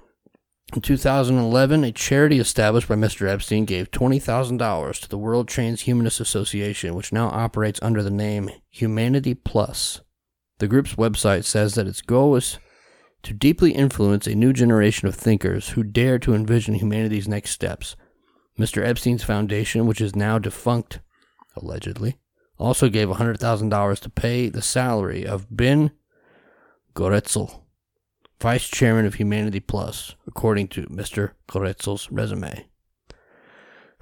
In 2011, a charity established by Mr. Epstein gave $20,000 to the World Transhumanist Association, which now operates under the name Humanity Plus. The group's website says that its goal is to deeply influence a new generation of thinkers who dare to envision humanity's next steps. Mr. Epstein's foundation, which is now defunct, allegedly, also gave $100,000 to pay the salary of Ben Goertzel, vice chairman of Humanity Plus, according to Mr. Goertzel's resume.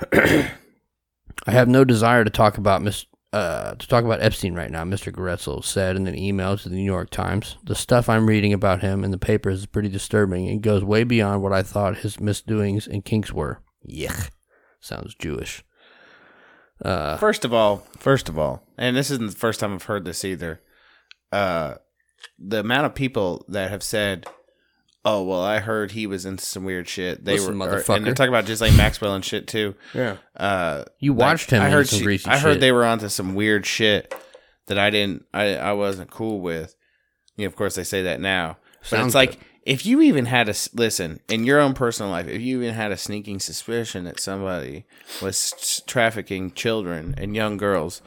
I have no desire to talk about uh, to talk about Epstein right now, Mr. Goertzel said in an email to the New York Times. The stuff I'm reading about him in the papers is pretty disturbing and goes way beyond what I thought his misdoings and kinks were. Yuck. Sounds Jewish. Uh,
First of all, first of all, and this isn't the first time I've heard this either. Uh, the amount of people that have said, "Oh, well, I heard he was into some weird shit." They
Listen,
were, or-
motherfucker.
and they're talking about Ghislaine Maxwell and shit too.
yeah.
Uh,
You watched him
I
in
heard
some
she-
greasy
I heard
shit.
they were onto some weird shit that I didn't. I I wasn't cool with. You know, of course, they say that now, but
Sounds
it's like
good.
if you even had a s- listen in your own personal life, if you even had a sneaking suspicion that somebody was s- trafficking children and young girls,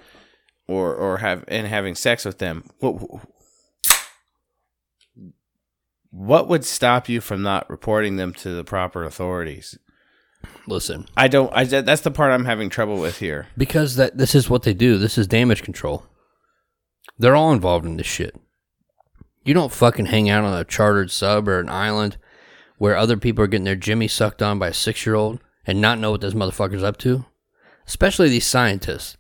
or or have and having sex with them, what what would stop you from not reporting them to the proper authorities?
Listen,
I don't. I that's the part I'm having trouble with here.
because that this is what they do. This is damage control. They're all involved in this shit. You don't fucking hang out on a chartered sub or an island where other people are getting their jimmy sucked on by a six year old and not know what this motherfucker's up to. Especially these scientists.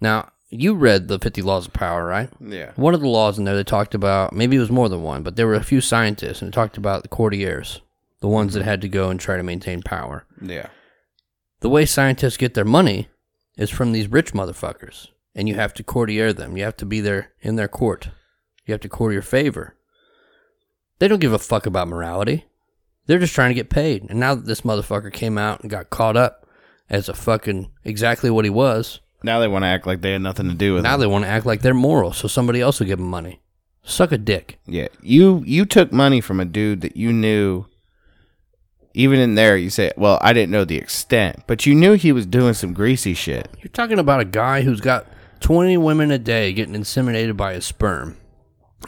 Now, you read the 50 Laws of Power, right?
Yeah.
One of the laws in there they talked about, maybe it was more than one, but there were a few scientists and it talked about the courtiers, the ones that mm-hmm. had to go and try to maintain power.
Yeah.
The way scientists get their money is from these rich motherfuckers, and you have to courtier them. You have to be there in their court. You have to courtier favor. They don't give a fuck about morality. They're just trying to get paid. And now that this motherfucker came out and got caught up as a fucking exactly what he was,
Now they want to act like they had nothing to do with it.
now
it.
they want to act like they're moral, so somebody else will give them money. Suck a dick.
Yeah, you you took money from a dude that you knew. Even in there, you say, "Well, I didn't know the extent, but you knew he was doing some greasy shit."
You're talking about a guy who's got 20 women a day getting inseminated by his sperm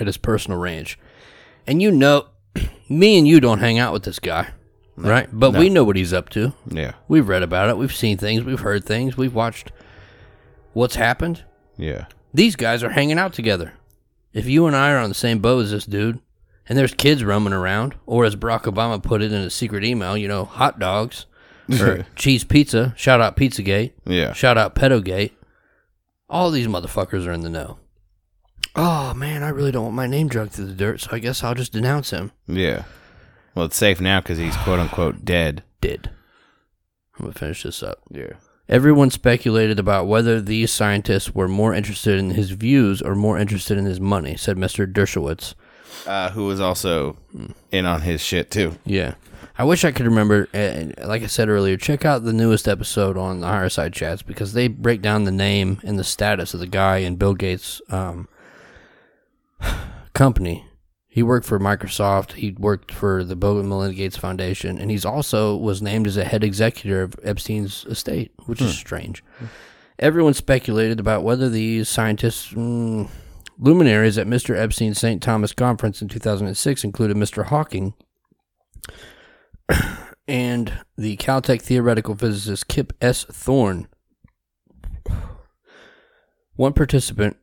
at his personal ranch, And you know, me and you don't hang out with this guy, right? But we know what he's up to.
Yeah,
We've read about it. We've seen things. We've heard things. We've watched what's happened.
yeah,
These guys are hanging out together. If you and I are on the same boat as this dude, and there's kids roaming around, or as Barack Obama put it in a secret email, you know, hot dogs or cheese pizza, shout out Pizzagate.
yeah.
Shout out Pedogate. All these motherfuckers are in the know. Oh man, I really don't want my name dragged through the dirt, so I guess I'll just denounce him.
Yeah. Well, it's safe now because he's quote unquote dead.
Dead. I'm gonna finish this up.
Yeah.
Everyone speculated about whether these scientists were more interested in his views or more interested in his money, said Mr. Dershowitz.
Uh, who was also in on his shit too.
Yeah. I wish I could remember. Uh, like I said earlier, check out the newest episode on the Higher Side Chats because they break down the name and the status of the guy in Bill Gates' um, company. He worked for Microsoft. He worked for the Bill and Melinda Gates Foundation, and he's also was named as a head executor of Epstein's estate, which is strange. Everyone speculated about whether these scientists. Mm, luminaries at Mr. Epstein's St. Thomas conference in 2006 included Mr. Hawking, and the Caltech theoretical physicist Kip S. Thorne. One participant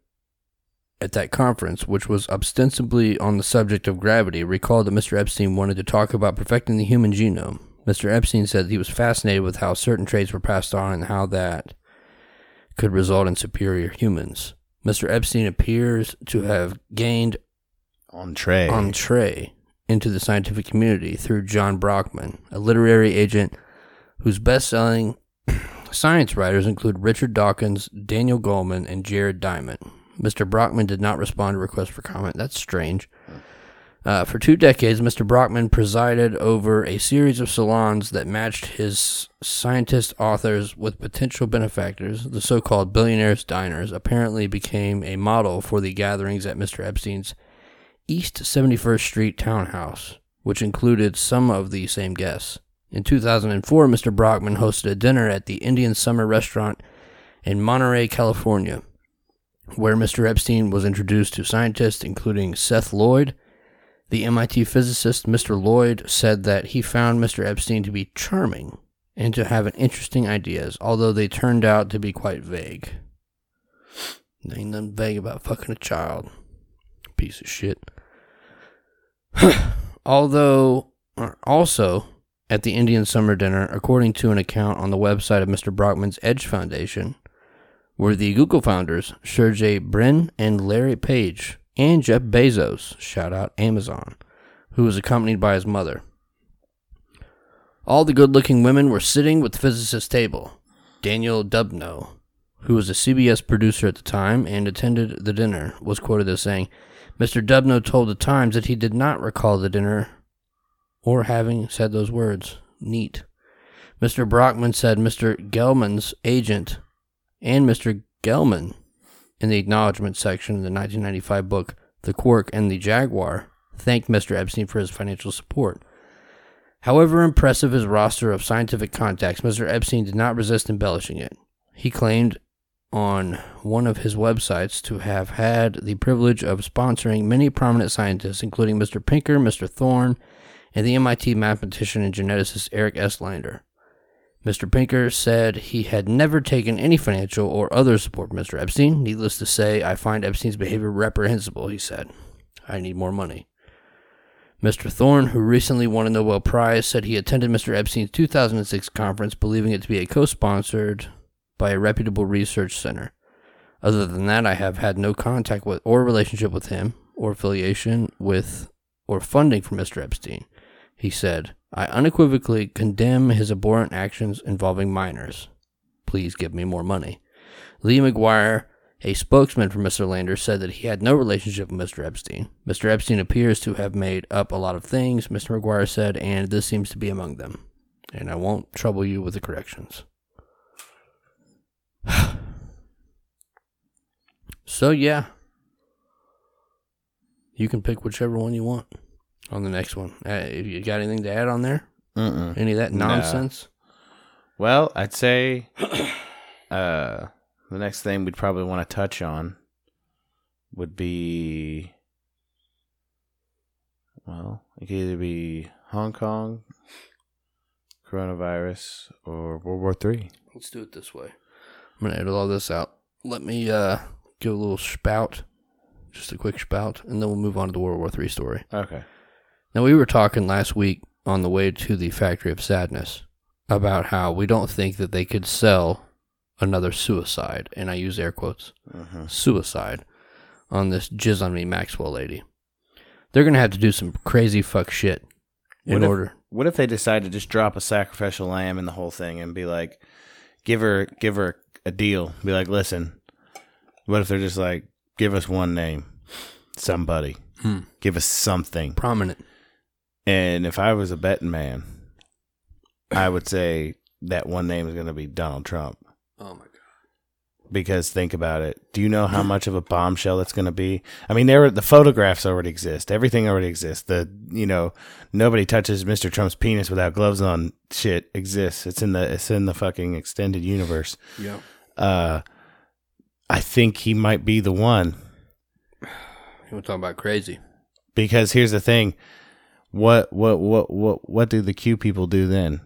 at that conference, which was ostensibly on the subject of gravity, recalled that Mr. Epstein wanted to talk about perfecting the human genome. Mr. Epstein said he was fascinated with how certain traits were passed on and how that could result in superior humans. Mr. Epstein appears to have gained
On Trey.
entree into the scientific community through John Brockman, a literary agent whose best selling science writers include Richard Dawkins, Daniel Goleman, and Jared Diamond. Mr. Brockman did not respond to requests for comment. That's strange. Uh, for two decades, Mr. Brockman presided over a series of salons that matched his scientist authors with potential benefactors. The so called billionaires' diners apparently became a model for the gatherings at Mr. Epstein's East 71st Street townhouse, which included some of the same guests. In 2004, Mr. Brockman hosted a dinner at the Indian Summer Restaurant in Monterey, California, where Mr. Epstein was introduced to scientists including Seth Lloyd, The MIT physicist Mr. Lloyd said that he found Mr. Epstein to be charming and to have an interesting ideas, although they turned out to be quite vague. Ain't nothing vague about fucking a child. Piece of shit. although, uh, also, at the Indian summer dinner, according to an account on the website of Mr. Brockman's Edge Foundation, were the Google founders Sergey Brin and Larry Page, and Jeff Bezos, shout out Amazon, who was accompanied by his mother. All the good looking women were sitting with the physicist's table. Daniel Dubno, who was a CBS producer at the time and attended the dinner, was quoted as saying, Mr. Dubno told the Times that he did not recall the dinner or having said those words. Neat. Mr. Brockman said Mr. Gell-Mann's agent and Mr. Gell-Mann in the acknowledgement section of the 1995 book The Quark and the Jaguar thanked Mr. Epstein for his financial support. However impressive his roster of scientific contacts, Mr. Epstein did not resist embellishing it. He claimed on one of his websites to have had the privilege of sponsoring many prominent scientists, including Mr. Pinker, Mr. Thorne, and the MIT mathematician and geneticist Eric S. Lander. Mr. Pinker said he had never taken any financial or other support from Mr. Epstein. Needless to say, I find Epstein's behavior reprehensible, he said. I need more money. Mr. Thorne, who recently won a Nobel Prize, said he attended Mr. Epstein's 2006 conference believing it to be a co sponsored by a reputable research center. Other than that, I have had no contact with or relationship with him or affiliation with or funding for Mr. Epstein. He said, I unequivocally condemn his abhorrent actions involving minors. Please give me more money. Lee McGuire, a spokesman for Mr. Lander, said that he had no relationship with Mr. Epstein. Mr. Epstein appears to have made up a lot of things, Mr. McGuire said, and this seems to be among them. And I won't trouble you with the corrections. so, yeah. You can pick whichever one you want on the next one. Uh, you got anything to add on there?
Mm-mm.
Any of that
No.
nonsense?
Well, I'd say uh, the next thing we'd probably want to touch on would be well, it could either be Hong Kong, coronavirus, or World War Three.
Let's do it this way. I'm gonna edit all this out. Let me uh give a little spout, just a quick spout, and then we'll move on to the World War Three story.
Okay.
Now we were talking last week on the way to the Factory of Sadness about how we don't think that they could sell another suicide, and I use air quotes,
Mhm.
suicide, on this jizz on me Maxwell lady. They're gonna have to do some crazy fuck shit in
What if-
order.
What if they decide to just drop a sacrificial lamb in the whole thing and be like, give her, give her a deal. Be like, listen. What if they're just like, give us one name, somebody,
Hmm.
give us something.
prominent.
And if I was a betting man, I would say that one name is going to be Donald Trump.
Oh my god.
Because think about it. Do you know how much of a bombshell it's going to be? I mean, there the photographs already exist. Everything already exists. The you know nobody touches Mr. Trump's penis without gloves on. Shit exists. It's in the it's in the fucking extended universe.
Yeah.
Uh, I think he might be the one.
You want to talk about crazy?
Because here's the thing. What what what what what do the Q people do then?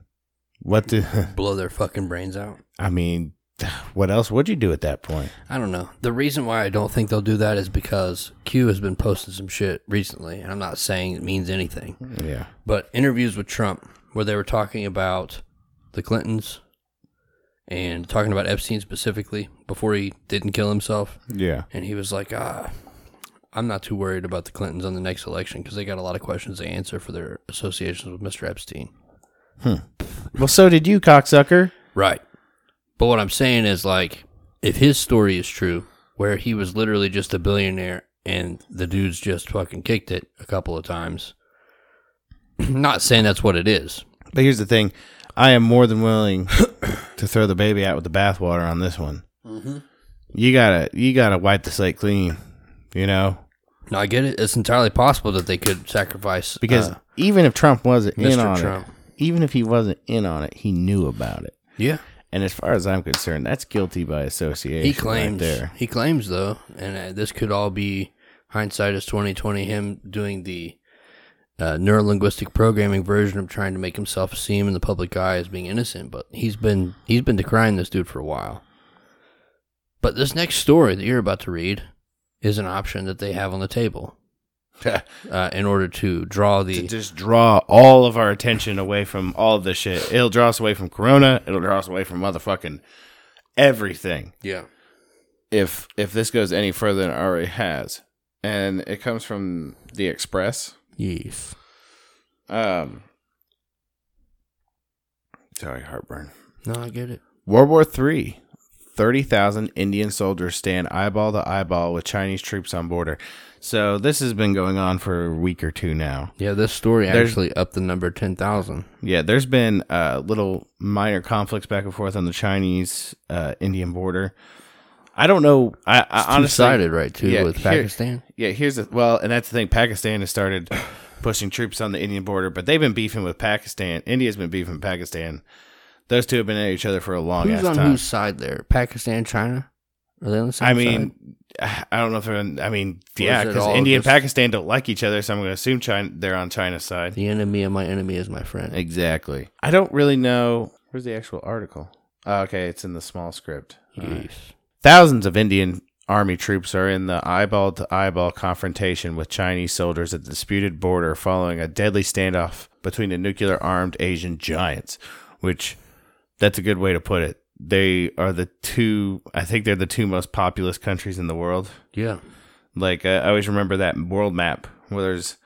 What do
Blow their fucking brains out.
I mean? What else would you do at that point?
I don't know. The reason why I don't think they'll do that is because Q has been posting some shit recently, and I'm not saying it means anything.
Yeah.
But interviews with Trump, where they were talking about the Clintons and talking about Epstein specifically before he didn't kill himself,
Yeah.
and he was like, "Ah, I'm not too worried about the Clintons on the next election because they got a lot of questions to answer for their associations with Mr. Epstein." Hmm.
Well, so did you, cocksucker.
Right. But what I'm saying is like if his story is true, where he was literally just a billionaire and the dude's just fucking kicked it a couple of times. Not saying that's what it is.
But here's the thing: I am more than willing to throw the baby out with the bathwater on this one. Mm-hmm. You gotta, you gotta wipe the slate clean. You know,
No, I get it. It's entirely possible that they could sacrifice
because
uh,
even if Trump wasn't in on
Trump.
it, even if he wasn't in on it, he knew about it.
yeah.
And as far as I'm concerned, that's guilty by association.
He
right
claims
there.
he claims though, and uh, this could all be hindsight is twenty twenty. Him doing the uh, neurolinguistic programming version of trying to make himself seem in the public eye as being innocent. But he's been he's been decrying this dude for a while. But this next story that you're about to read is an option that they have on the table uh, in order to draw the
to just draw all of our attention away from all of this shit. It'll draw us away from Corona. It'll draw us away from motherfucking everything.
yeah.
If if this goes any further than it already has, and it comes from the Express.
Yes.
Um, sorry, heartburn.
No, I get it.
World War Three. 30,000 Indian soldiers stand eyeball to eyeball with Chinese troops on border. So this has been going on for a week or two now.
Yeah, this story
There's-
actually upped the number ten thousand.
Yeah, there's been uh, little minor conflicts back and forth on the Chinese uh, Indian border. I don't know. I, I
Two
honestly,
sided, right? Too
yeah,
with
here-
Pakistan.
yeah. Here's the well, and that's the thing. Pakistan has started pushing troops on the Indian border, but they've been beefing with Pakistan. India's been beefing with Pakistan. Those two have been at each other for a long
Who's
ass
on
time.
whose side there? Pakistan, China? Are they on the same
I
side?
mean, I don't know if they're. In, I mean,
Or
yeah, because
all
India and Pakistan don't like each other, so I'm going to assume China they're on China's side.
the enemy of my enemy is my friend.
Exactly. I don't really know. Where's the actual article? Oh, okay, it's in the small script. All right.
Yes.
Thousands of Indian army troops are in the eyeball to eyeball confrontation with Chinese soldiers at the disputed border following a deadly standoff between the nuclear armed Asian giants, which that's a good way to put it. They are the two, I think they're the two most populous countries in the world.
Yeah.
Like, I always remember that world map where there's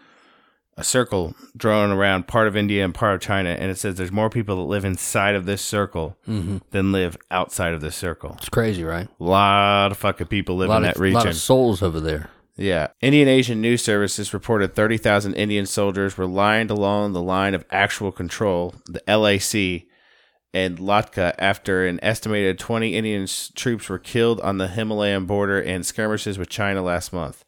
a circle drawn around part of India and part of China, and it says there's more people that live inside of this circle
Mm-hmm.
than live outside of this circle.
It's crazy, right?
A lot of fucking people live in
of,
that
lot
region.
of souls over there.
Yeah. Indian Asian News Services reported 30,000 Indian soldiers were lined along the line of actual control, the LAC, and Ladakh after an estimated 20 Indian troops were killed on the Himalayan border in skirmishes with China last month.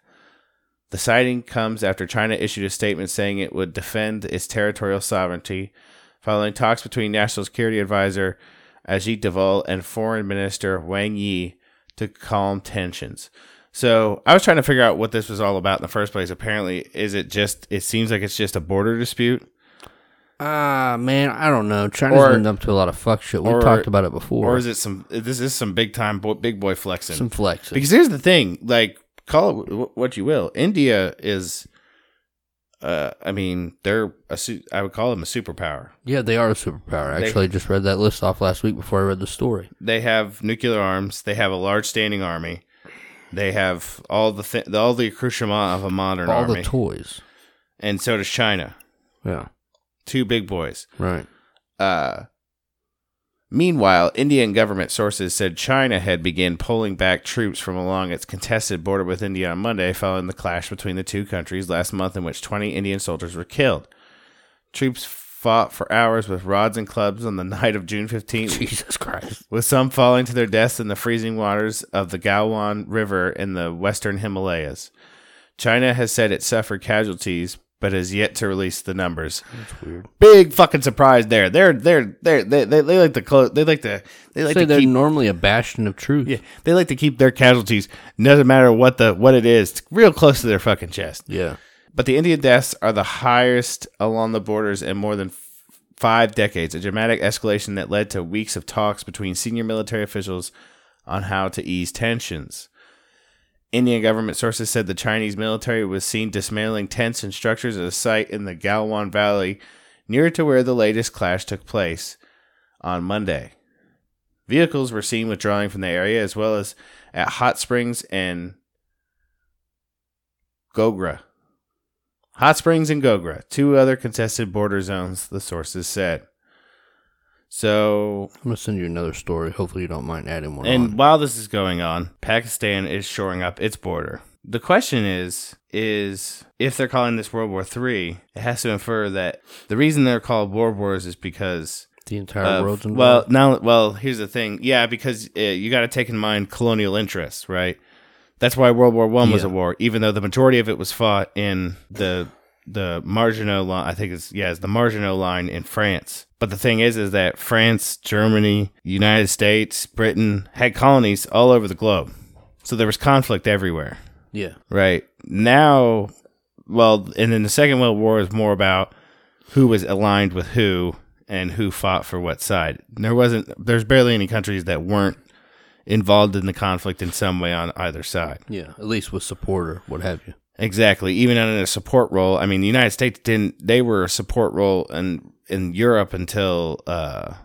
The sighting comes after China issued a statement saying it would defend its territorial sovereignty following talks between National Security Advisor Ajit Doval and Foreign Minister Wang Yi to calm tensions. So I was trying to figure out what this was all about in the first place. Apparently, is it just? It seems like it's just a border dispute,
Ah, man, I don't know. China's
Or-
been up to a lot of fuck shit. We've
or-
talked about it before.
or is it some? This is some big time big boy flexing.
some flexing?
Because here's the thing, like call it wh- what you will. India is, uh, I mean, they're a su- I would call them a superpower.
yeah, they are a superpower.
They-
Actually, I just read that list off last week before I read the story.
They have nuclear arms. They have a large standing army. They have all the th- all the accoutrement of a modern
All
army,
the toys.
and so does China.
Yeah,
Two big boys.
right.
Uh, meanwhile, Indian government sources said China had begun pulling back troops from along its contested border with India on Monday following the clash between the two countries last month, in which 20 Indian soldiers were killed. Troops fought for hours with rods and clubs on the night of June 15th,
Jesus Christ.
with some falling to their deaths in the freezing waters of the Galwan River in the western Himalayas. China has said it suffered casualties, but has yet to release the numbers
That's weird.
big fucking surprise there. They're they're they're they they, they like to close. They like to they like
Say
to
they're
keep.
normally a bastion of truth.
Yeah, they like to keep their casualties. Doesn't matter what the what it is, real close to their fucking chest.
Yeah.
But the Indian deaths are the highest along the borders in more than f- five decades. A dramatic escalation that led to weeks of talks between senior military officials on how to ease tensions. Indian government sources said the Chinese military was seen dismantling tents and structures at a site in the Galwan Valley near to where the latest clash took place on Monday. Vehicles were seen withdrawing from the area as well as at Hot Springs and Gogra. Hot Springs and Gogra, two other contested border zones, the sources said. So,
I'm gonna send you another story. Hopefully, you don't mind adding one.
and
on.
while this is going on, Pakistan is shoring up its border. The question is, is if they're calling this World War Three, it has to infer that the reason they're called world wars is because
the entire
of-
world's
well, now, well, here's the thing, yeah, because uh, you got to take in mind colonial interests, right? That's why World War One was
Yeah.
a war, even though the majority of it was fought in the the Maginot line. I think it's yeah, it's the Maginot line in France. But the thing is, is that France, Germany, United States, Britain had colonies all over the globe, so there was conflict everywhere.
yeah.
Right now, well, and then the Second World War is more about who was aligned with who and who fought for what side. There wasn't. There's barely any countries that weren't involved in the conflict in some way on either side.
Yeah, at least with support or what have you.
Exactly. Even in a support role. I mean, the United States didn't. They were a support role in in Europe until, uh,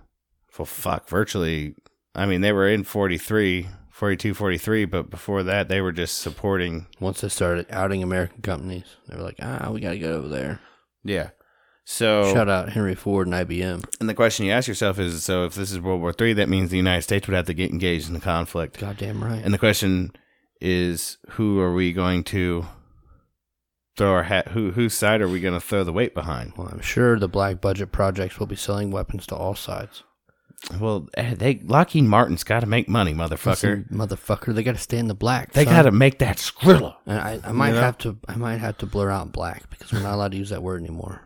well, fuck, virtually. I mean, they were in 43, 42, 43, but before that, they were just supporting.
Once they started outing American companies, they were like, ah, we got to get over there.
Yeah. So
Shout out Henry Ford and IBM.
And the question you ask yourself is: so if this is World War Three, that means the United States would have to get engaged in the conflict.
Goddamn right.
And the question is: who are we going to throw our hat? Who whose side are we going to throw the weight behind?
well, I'm sure the black budget projects will be selling weapons to all sides.
Well, eh, they Lockheed Martin's got to make money, motherfucker.
Listen, motherfucker, they got to stay in the black.
They got to make that Skrilla.
And I, I might
You know?
have to. I might have to blur out black because we're not allowed to use that word anymore.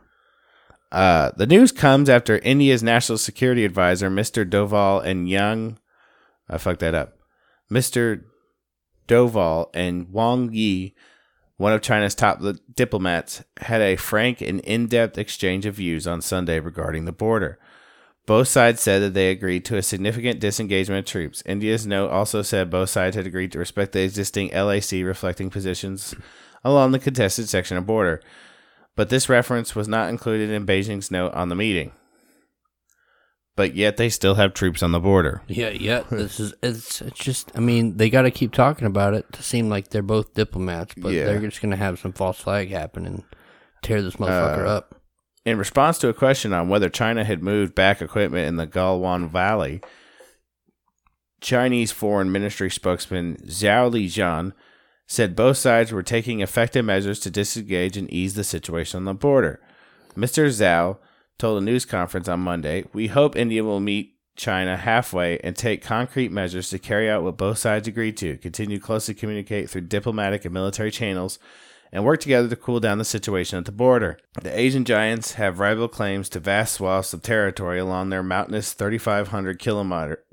Uh, the news comes after India's national security advisor, Mr. Doval and Young, I fucked that up, Mr. Doval and Wang Yi, one of China's top diplomats, had a frank and in-depth exchange of views on Sunday regarding the border. Both sides said that they agreed to a significant disengagement of troops. India's note also said both sides had agreed to respect the existing LAC reflecting positions along the contested section of border but this reference was not included in Beijing's note on the meeting. But yet they still have troops on the border.
Yeah, yeah. This is it's, it's just. I mean, they got to keep talking about it to seem like they're both diplomats, but
Yeah.
they're just gonna have some false flag happen and tear this motherfucker
Uh,
up.
In response to a question on whether China had moved back equipment in the Galwan Valley, Chinese Foreign Ministry spokesman Zhao Lijian said both sides were taking effective measures to disengage and ease the situation on the border. Mr. Zhao told a news conference on Monday, "We hope India will meet China halfway and take concrete measures to carry out what both sides agreed to, continue closely communicate through diplomatic and military channels, and work together to cool down the situation at the border. The Asian giants have rival claims to vast swaths of territory along their mountainous 3,500 kilometer.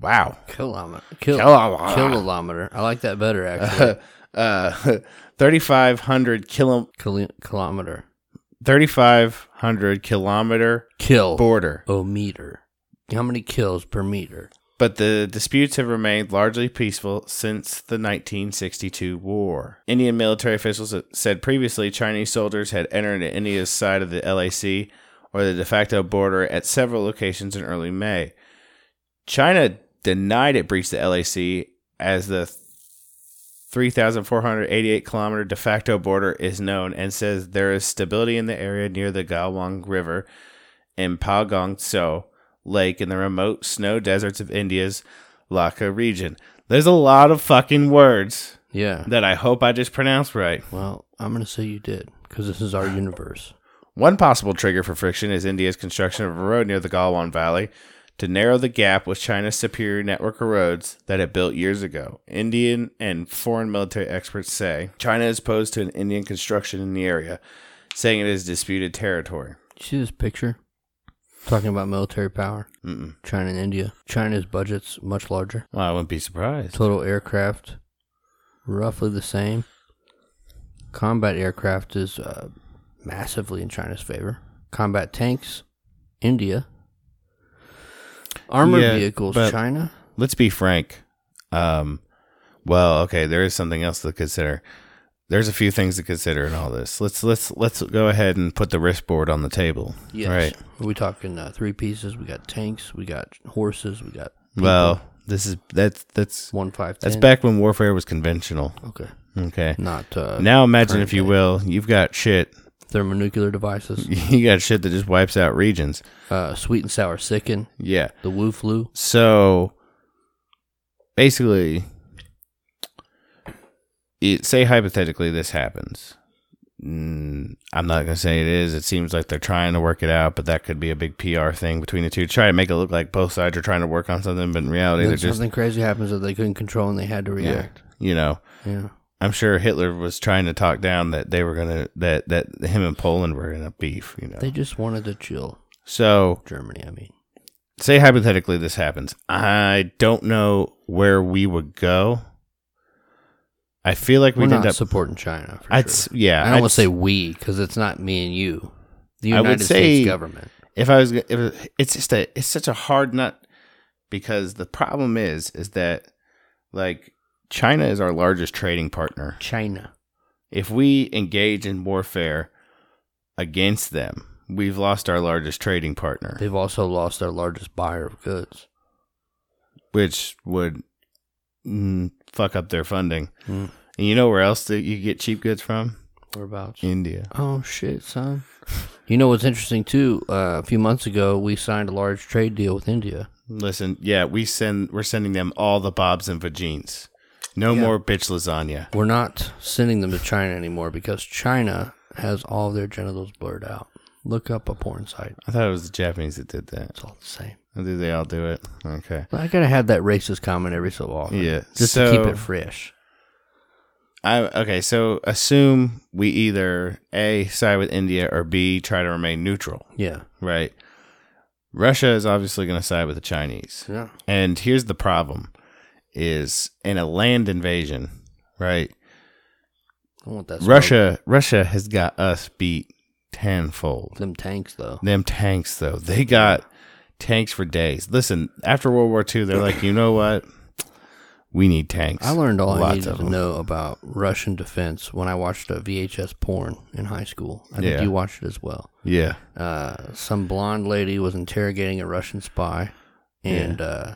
Wow.
Kilometer, kil-
Kilometer.
kilometer. I like that better actually.
Uh, 3,500 kilo,
Kil- kilometer,
3,500 kilometer
kill
border.
o meter. How many kills per meter?
But the disputes have remained largely peaceful since the 1962 war. Indian military officials said previously Chinese soldiers had entered India's side of the LAC or the de facto border at several locations in early May. China denied it breached the LAC as the 3,488 kilometer de facto border is known and says there is stability in the area near the Galwang River and Palgong Tso Lake in the remote snow deserts of India's Laka region. There's a lot of fucking words
Yeah.
that I hope I just pronounced right.
Well, I'm gonna say you did because this is our universe.
One possible trigger for friction is India's construction of a road near the Galwan Valley to narrow the gap with China's superior network of roads that it built years ago. Indian and foreign military experts say China is opposed to an Indian construction in the area, saying it is disputed territory.
You see this picture? Talking about military power.
Mm-mm.
China and India. China's budget's much larger.
Well, I wouldn't be surprised.
Total aircraft, roughly the same. Combat aircraft is uh, massively in China's favor. Combat tanks, India. Armored
Yeah,
vehicles, China.
let's be frank. Um, well, okay, there is something else to consider. There's a few things to consider in all this. Let's let's let's go ahead and put the risk board on the table.
Yes.
Right.
Are we talking uh, three pieces? We got tanks, we got horses, we got people.
Well, this is that's that's
one five
that's back when warfare was conventional.
Okay,
Okay.
not uh,
Now imagine, if you will, you've got shit.
Thermonuclear devices.
You got shit that just wipes out regions.
uh, sweet and sour sicken,
Yeah.
the Wu flu.
So basically, it, say hypothetically this happens. Mm, I'm not gonna say it is. It seems like they're trying to work it out, but that could be a big PR thing between the two. Try to make it look like both sides are trying to work on something, but in reality, they're just
something crazy happens that they couldn't control and they had to
yeah,
react.
you know.
Yeah.
I'm sure Hitler was trying to talk down that they were gonna that that him and Poland were in a beef. You know.
They just wanted to chill.
so
Germany, I mean.
say hypothetically this happens. I don't know where we would go. I feel like
We're
we'd
not
end up.
supporting China. For
I'd
sure.
yeah,
I don't
I'd
want to say
s-
we because it's not me and you. The
I would
United
say-
States government.
if I was, g- if, it's just a, it's such a hard nut because the problem is, is that like China is our largest trading partner.
China.
If we engage in warfare against them, we've lost our largest trading partner,
They've also lost their largest buyer of goods.
which would mm, fuck up their funding.
Mm.
And you know where else that you get cheap goods from?
Whereabouts?
India.
Oh shit, son. You know what's interesting too? Uh, a few months ago, we signed a large trade deal with India.
Listen, yeah, we send we're sending them all the bobs and vagines. No
Yeah.
more bitch lasagna.
We're not sending them to China anymore because China has all of their genitals blurred out. Look up a porn site.
I thought it was the Japanese that did that.
It's all the same.
Do they all do it? Okay.
But I gotta have that racist comment every so often.
Yeah,
Just to keep it fresh.
I okay, so assume we either A side with India or B try to remain neutral,
Yeah.
right? Russia is obviously going to side with the Chinese.
Yeah.
And here's the problem is in a land invasion, right?
I want that.
Russia Russia has got us beat tenfold.
smoke. Them tanks though.
Them tanks, though, they got tanks for days. Listen, after World War II, they're like, you know what? We need tanks.
I learned all I
Lots
needed
of
to know about Russian defense when I watched a VHS porn in high school. I think
Yeah.
you watched it as well.
Yeah,
Uh, some blonde lady was interrogating a Russian spy, and uh,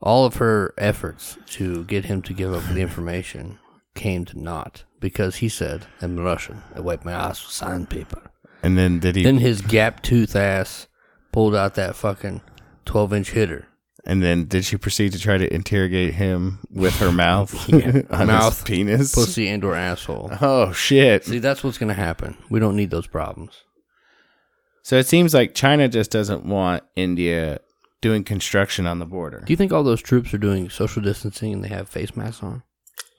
all of her efforts to get him to give up the information came to naught because he said, "I'm Russian. I wipe my ass with sandpaper."
and then did he?
Then his gap tooth ass pulled out that fucking twelve inch hitter.
and then did she proceed to try to interrogate him with her mouth,
Yeah.
on
Mouth,
his penis?
Pussy and or asshole.
Oh shit!
See, that's what's gonna happen. We don't need those problems.
So it seems like China just doesn't want India doing construction on the border.
Do you think all those troops are doing social distancing and they have face masks on?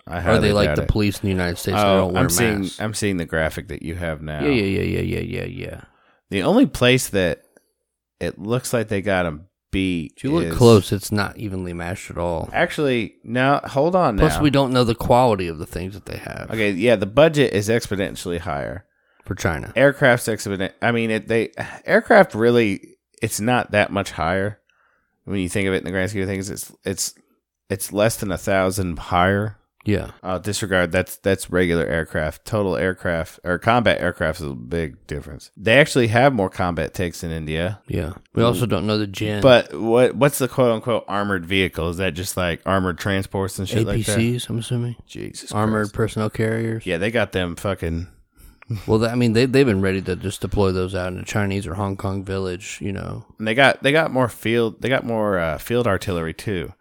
I
are they like the
it.
police in the United States that
Oh,
don't wear
I'm seeing
masks?
I'm seeing the graphic that you have now.
Yeah, yeah, yeah, yeah, yeah, yeah, yeah.
The only place that it looks like they got him beat.
If you look
is-
close, it's not evenly matched at all.
Actually, no. Hold on now.
Plus, we don't know the quality of the things that they have
Okay, yeah, the budget is exponentially higher.
for China.
Aircraft's exponent. I mean, it, they aircraft really. It's not that much higher when you think of it in the grand scheme of things. It's it's it's less than a thousand higher.
Yeah,
Uh, disregard that's that's regular aircraft. Total aircraft or combat aircraft is a big difference. They actually have more combat takes in India.
yeah. We also don't know the gen.
But what what's the quote unquote armored vehicle? Is that just like armored transports and shit like that?
APCs, I'm assuming
Jesus,
armored
Christ.
personnel carriers.
Yeah, they got them fucking.
Well, I mean, they they've been ready to just deploy those out in the Chinese or Hong Kong village. You know,
and They got they got more field. They got more uh, field artillery too.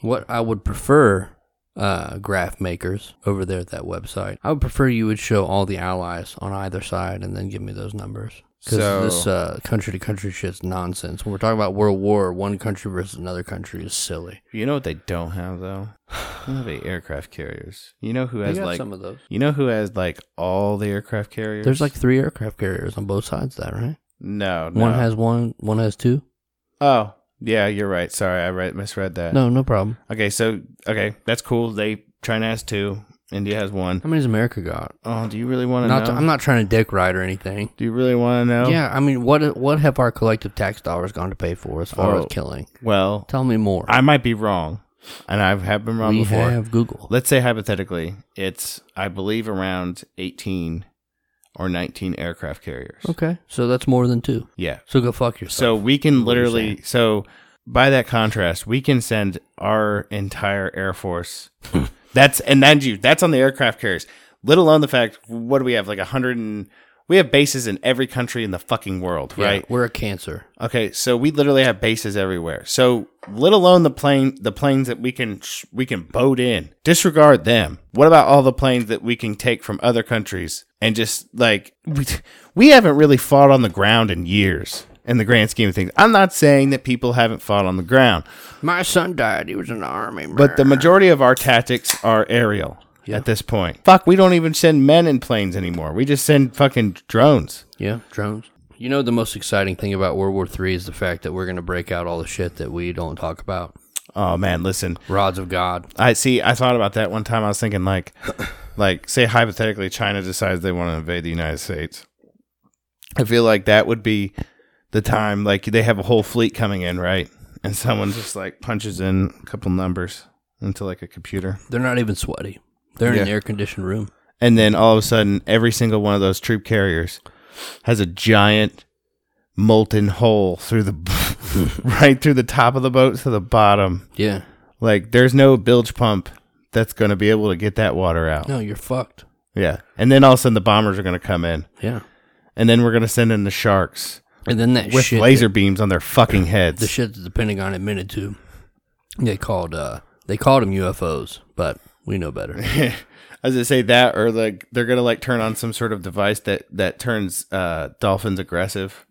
what I would prefer, uh, graph makers over there at that website. I would prefer you would show all the allies on either side and then give me those numbers. Because
So-
this uh, country to country shit's nonsense. When we're talking about World War, one country versus another country is silly.
You know what they don't have though? They don't have any aircraft carriers. You know who has like
some of those.
you know who has like all the aircraft carriers?
There's like three aircraft carriers on both sides of that, right?
no, no.
One has one, one has two.
Oh, yeah, you're right. Sorry, I read misread that.
No, no problem.
Okay, so okay, that's cool. They China has two. India has one.
How many's America got?
Oh, do you really want to
Not
know?
I'm not trying to dick ride or anything.
do you really want to know?
Yeah, I mean, what what have our collective tax dollars gone to pay for as far
Oh.
as killing?
Well,
Tell me more.
I might be wrong, and I have been wrong
we
before.
have Google.
Let's say hypothetically, it's I believe around eighteen or nineteen aircraft carriers.
Okay, so that's more than two.
Yeah.
So go fuck yourself.
So we can
what you're
literally so by that contrast, we can send our entire air force. that's and then you that's on the aircraft carriers. Let alone the fact what do we have like a hundred and we have bases in every country in the fucking world,
Yeah,
right?
we're a cancer.
Okay, so we literally have bases everywhere. So let alone the plane, the planes that we can we can boat in. Disregard them. What about all the planes that we can take from other countries and just like we, we haven't really fought on the ground in years. In the grand scheme of things, I'm not saying that people haven't fought on the ground,
My son died. He was in the army.
but the majority of our tactics are aerial
Yeah.
at this point. Fuck, we don't even send men in planes anymore. We just send fucking drones.
yeah, drones. You know the most exciting thing about World War Three is the fact that we're gonna break out all the shit that we don't talk about.
Oh man, listen.
Rods of God.
I see. I thought about that one time. I was thinking like, like say hypothetically, China decides they want to invade the United States. I feel like that would be the time. Like they have a whole fleet coming in, right? And someone just like punches in a couple numbers into like a computer,
They're not even sweaty. They're in
Yeah.
an air conditioned room.
and then all of a sudden, every single one of those troop carriers has a giant molten hole through the right through the top of the boat to the bottom.
Yeah.
Like there's no bilge pump that's going to be able to get that water out.
No, you're fucked.
Yeah. And then all of a sudden the bombers are going to come in.
Yeah.
And then we're going to send in the sharks
And then that
with
shit
laser beams on their fucking heads.
the shit that the Pentagon admitted to. They called uh they called them UFOs, but we know better.
As I was say that or like they're going to like turn on some sort of device that that turns uh dolphins aggressive.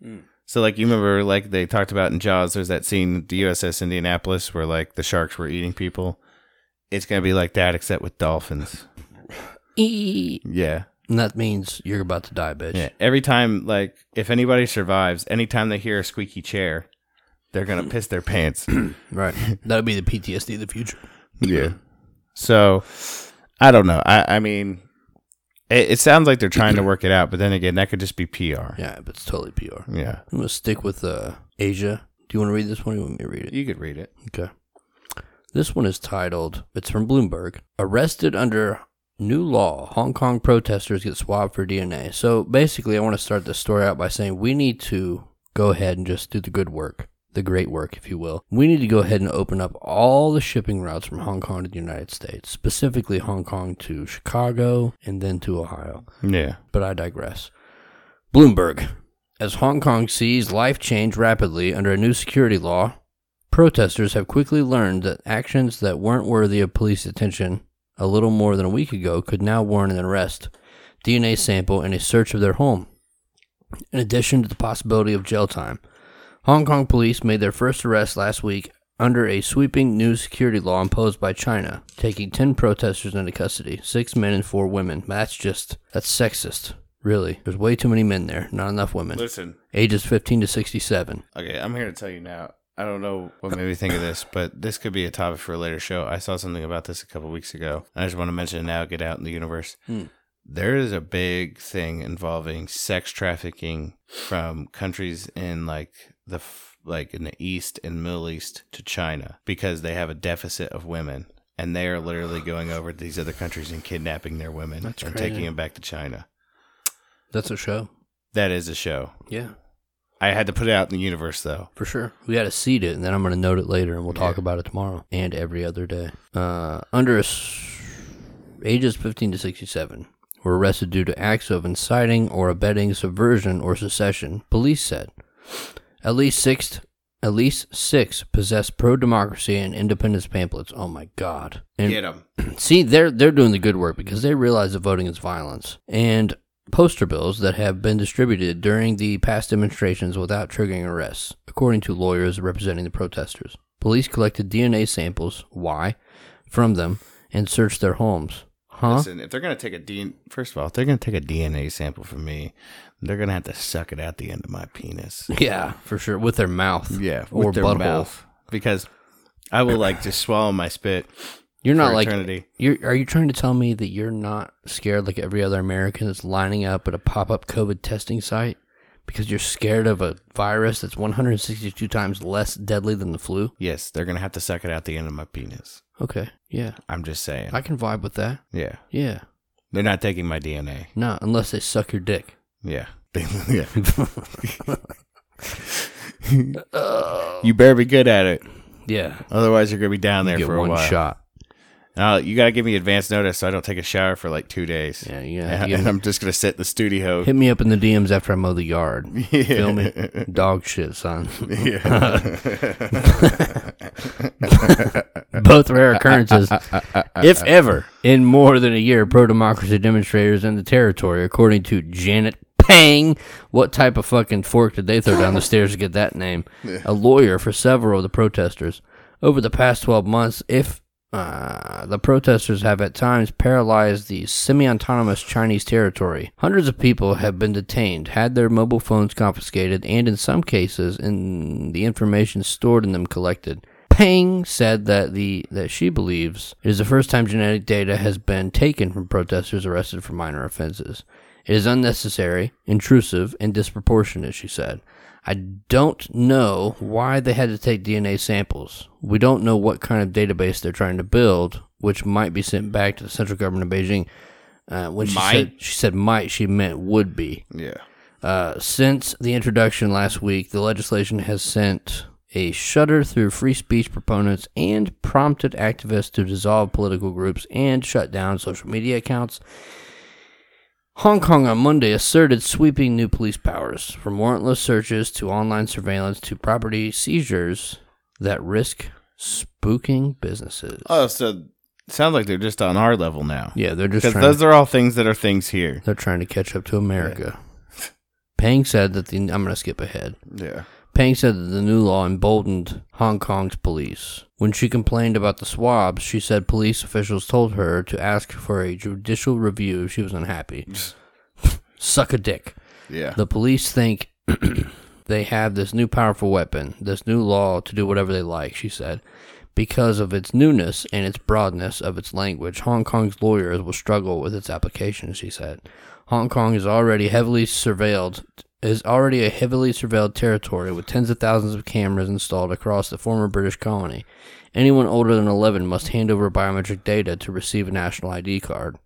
So like you remember like they talked about in Jaws there's that scene the USS Indianapolis where like the sharks were eating people. It's going to be like that except with dolphins.
and that means you're about to die, bitch.
Yeah. Every time like if anybody survives, anytime they hear a squeaky chair, they're going to piss their pants.
Right. That'll be the PTSD of the future.
Yeah. So I don't know. I, I mean, it, it sounds like they're trying to work it out, but then again, that could just be PR.
Yeah, but it's totally PR.
Yeah.
I'm gonna stick with uh Asia. Do you want to read this one? Or you want me to read it?
You could read it.
Okay. This one is titled, it's from Bloomberg. Arrested under new law, Hong Kong protesters get swabbed for DNA. So basically, I want to start this story out by saying we need to go ahead and just do the good work, the great work, if you will. We need to go ahead and open up all the shipping routes from Hong Kong to the United States, specifically Hong Kong to Chicago and then to Ohio
Yeah.
but I digress. Bloomberg. As Hong Kong sees life change rapidly under a new security law, protesters have quickly learned that actions that weren't worthy of police attention a little more than a week ago could now warrant an arrest, DNA sample, and a search of their home. In addition to the possibility of jail time, Hong Kong police made their first arrest last week under a sweeping new security law imposed by China, taking 10 protesters into custody, six men and four women. That's just, that's sexist. Really. There's way too many men there, not enough women.
Listen.
Ages 15 to 67.
Okay, I'm here to tell you now. I don't know what made me think of this, but this could be a topic for a later show. I saw something about this a couple weeks ago. I just want to mention it now, get out in the universe.
Hmm.
There is a big thing involving sex trafficking from countries in like the like in the East and Middle East to China because they have a deficit of women. And they are literally going over to these other countries and kidnapping their women
That's
and
crazy.
taking them back to China.
That's a show.
That is a show.
Yeah,
I had to put it out in the universe though.
for sure. We got to seed it, and then I'm going to note it later, and we'll talk about it tomorrow and every other day. Uh, under s- ages 15 to 67 were arrested due to acts of inciting or abetting subversion or secession. Police said at least six, at least six possessed pro-democracy and independence pamphlets. Oh my God! And
them.
See, they're they're doing the good work because they realize that voting is violence and poster bills that have been distributed during the past demonstrations without triggering arrests, according to lawyers representing the protesters. Police collected DNA samples, why, from them and searched their homes. Huh?
Listen, if they're gonna take a D, first of all, if they're gonna take a DNA sample from me, they're gonna have to suck it out the end of my penis.
Yeah, for sure, with their mouth.
Yeah,
or
with their
butthole.
mouth, because I will like just swallow my spit.
You're not like
eternity.
you're. Are you trying to tell me that you're not scared like every other American that's lining up at a pop-up COVID testing site because you're scared of a virus that's 162 times less deadly than the flu?
Yes, they're gonna have to suck it out the end of my penis.
Okay, yeah,
I'm just saying.
I can vibe with that.
yeah,
Yeah,
they're not taking my DNA.
no, unless they suck your dick.
Yeah, yeah. you better be good at it,
Yeah,
otherwise you're gonna be down there
get
for a
one
while.
shot.
Now you gotta give me advance notice so I don't take a shower for like two days.
Yeah, yeah.
and,
you
and
gotta-
I'm just gonna sit in the studio.
Hit me up in the DMs after I mow the yard. Feel me? Dog shit, son. Both rare occurrences, if ever, in more than a year. Pro democracy demonstrators in the territory, according to Janet Pang. What type of fucking fork did they throw down the stairs to get that name? A lawyer for several of the protesters. Over the past 12 months, if uh, the protesters have at times paralyzed the semi autonomous Chinese territory. Hundreds of people have been detained, had their mobile phones confiscated, and in some cases, in the information stored in them collected. Pang said that the that she believes it is the first time genetic data has been taken from protesters arrested for minor offenses. It is unnecessary, intrusive, and disproportionate, she said. I don't know why they had to take DNA samples. We don't know what kind of database they're trying to build, which might be sent back to the central government of Beijing. Uh, when she
Might?
said she said might, she meant would be.
Yeah.
Uh, since the introduction last week, the legislation has sent a shudder through free speech proponents and prompted activists to dissolve political groups and shut down social media accounts. Hong Kong on Monday asserted sweeping new police powers, from warrantless searches to online surveillance to property seizures that risk spooking businesses.
Oh, so sounds like they're just on our level now.
yeah, they're just
Because those
to,
are all things that are things here.
they're trying to catch up to America. Pang said that the I'm going to skip ahead.
Yeah.
Pang said that the new law emboldened Hong Kong's police. When she complained about the swabs, she said police officials told her to ask for a judicial review if she was unhappy. Suck a dick.
Yeah.
The police think they have this new powerful weapon, this new law to do whatever they like, she said. Because of its newness and its broadness of its language, Hong Kong's lawyers will struggle with its application, she said. Hong Kong is already heavily surveilled is already a heavily surveilled territory with tens of thousands of cameras installed across the former British colony. Anyone older than 11 must hand over biometric data to receive a national ID card.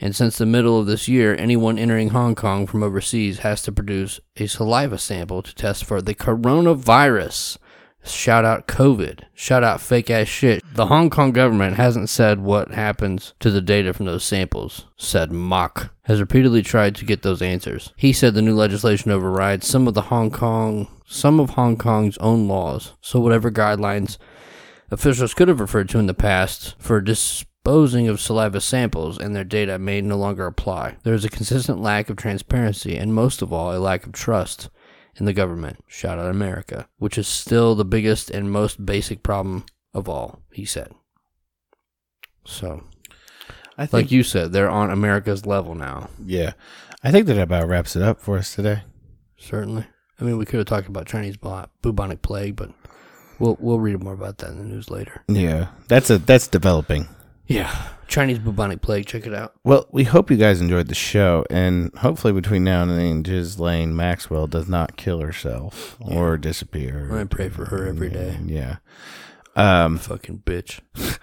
And since the middle of this year, anyone entering Hong Kong from overseas has to produce a saliva sample to test for the coronavirus. Shout out COVID. Shout out fake ass shit. The Hong Kong government hasn't said what happens to the data from those samples, said Mok. Has repeatedly tried to get those answers. He said the new legislation overrides some of the Hong Kong some of Hong Kong's own laws. So whatever guidelines officials could have referred to in the past for disposing of saliva samples and their data may no longer apply. There is a consistent lack of transparency and most of all a lack of trust in the government. Shout out America, which is still the biggest and most basic problem of all, he said. So,
I think,
like you said, they're on America's level now.
yeah. I think that about wraps it up for us today.
Certainly. I mean, we could have talked about Chinese bubonic plague, but we'll we'll read more about that in the news later.
Yeah. That's a that's developing.
Yeah, Chinese bubonic plague. Check it out.
Well, we hope you guys enjoyed the show, and hopefully between now and then, Ghislaine Maxwell does not kill herself or disappear.
I pray for her every day.
Yeah. Um.
Fucking bitch.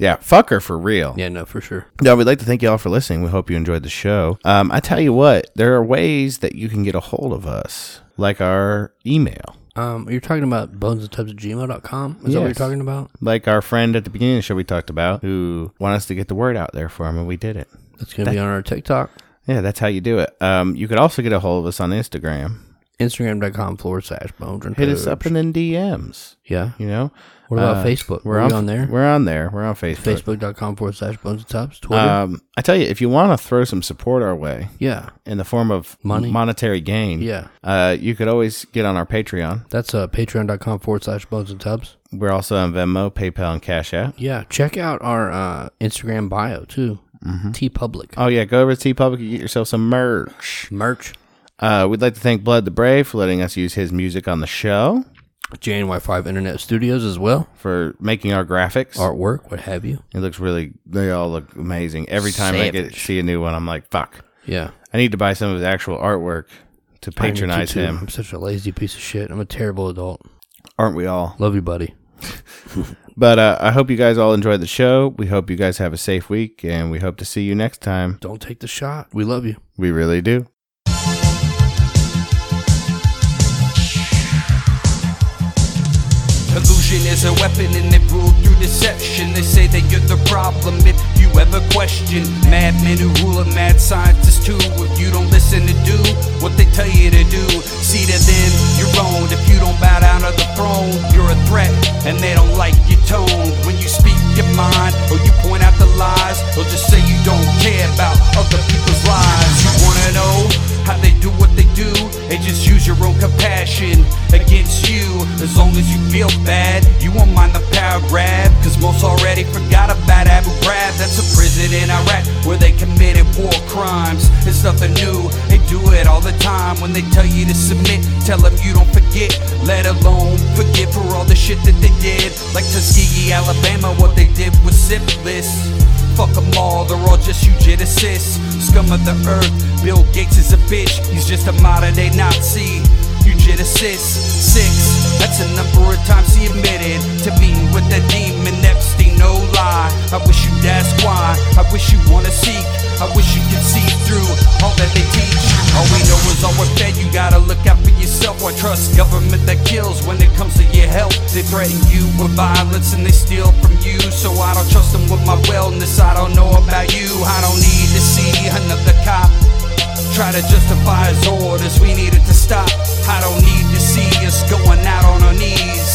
Yeah. Fuck her for real.
Yeah, no, for sure.
No, we'd like to thank you all for listening. We hope you enjoyed the show. Um, I tell you what, there are ways that you can get a hold of us, like our email.
Um, you're talking about bones and tubs at gmail.com? Is that what you're
Yes.
talking about?
Like our friend at the beginning of the show we talked about, who wanted us to get the word out there for him, and we did it.
That's going to be on our TikTok,
Yeah, that's how you do it. Um, you could also get a hold of us on Instagram.
Instagram.com forward slash bones and
Hit us
tubs.
up in the DMs.
Yeah.
You know,
What about
Uh,
Facebook?
We're on,
we on there?
We're on there. We're on Facebook.
Facebook.com forward slash bones and tubs. Twitter.
Um, I tell you, if you want to throw some support our way
yeah.
in the form of
Money.
monetary gain,
Yeah.
uh, you could always get on our Patreon.
That's uh, patreon.com forward slash bones and tubs.
We're also on Venmo, PayPal, and Cash App.
Yeah. Check out our uh, Instagram bio, too. TeePublic.
Oh yeah, go over to TeePublic and get yourself some merch.
Merch.
Uh, we'd like to thank Blooded the Brave for letting us use his music on the show,
JNY5 Internet Studios as well.
for making our graphics.
Artwork, what have you.
it looks really. They all look amazing. Every time I get
Savage.
see a new one, I'm like, fuck.
Yeah.
I need to buy some of his actual artwork to
I need to,
patronize
too.
him.
I'm such a lazy piece of shit. I'm a terrible adult.
Aren't we all?
Love you, buddy.
But uh, I hope you guys all enjoyed the show. We hope you guys have a safe week, and we hope to see you next time.
Don't take the shot. We love you.
We really do.
Illusion is a weapon and it ruled through deception. They say that you're the problem if you ever question. Madmen who rule and mad scientists too. If you don't listen to do what they tell you to do, see to them you're owned. If you don't bow down to the throne, you're a threat and they don't like your tone. When you speak your mind or you point out the lies, they'll just say you don't care about other people's lives. You wanna know how they do what they do? They just use your own compassion against you. As long as you feel bad, you won't mind the power grab. Cause most already forgot about Abu Ghraib. That's a prison in Iraq where they committed war crimes. It's nothing new. They do it all the time when they tell you to submit. Tell them you don't forget, let alone forgive for all the shit that they did. Like Tuskegee, Alabama, what they did was syphilis. Fuck them all, they're all just eugenicists. Scum of the earth, Bill Gates is a bitch, he's just a modern day Nazi. Eugenicist, six, that's a number of times he admitted to being with that demon Epstein, no lie. I wish you'd ask why, I wish you wanna seek, I wish you could see through all that they teach. All we know is all we're fed, you gotta look out for yourself. Why trust government that kills when it comes to your health? They threaten you with violence and they steal from you. So I don't trust them with my wellness, I don't know about you. I don't need to see another cop try to justify his orders. We needed to stop. I don't need to see us going out on our knees,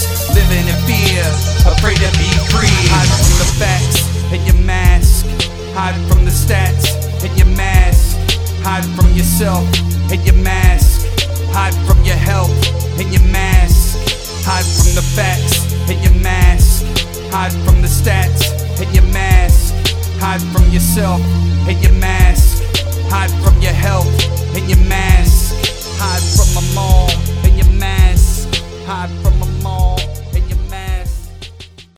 living in fear, afraid to be free. Hide from the facts and your mask. Hide from the stats and your mask. Hide from yourself and your mask. Hide from your health and your mask. Hide from the facts and your mask. Hide from the stats and your mask. Hide from yourself and your mask. Hide from your health and your mask. Hide from them all and your mask. Hide from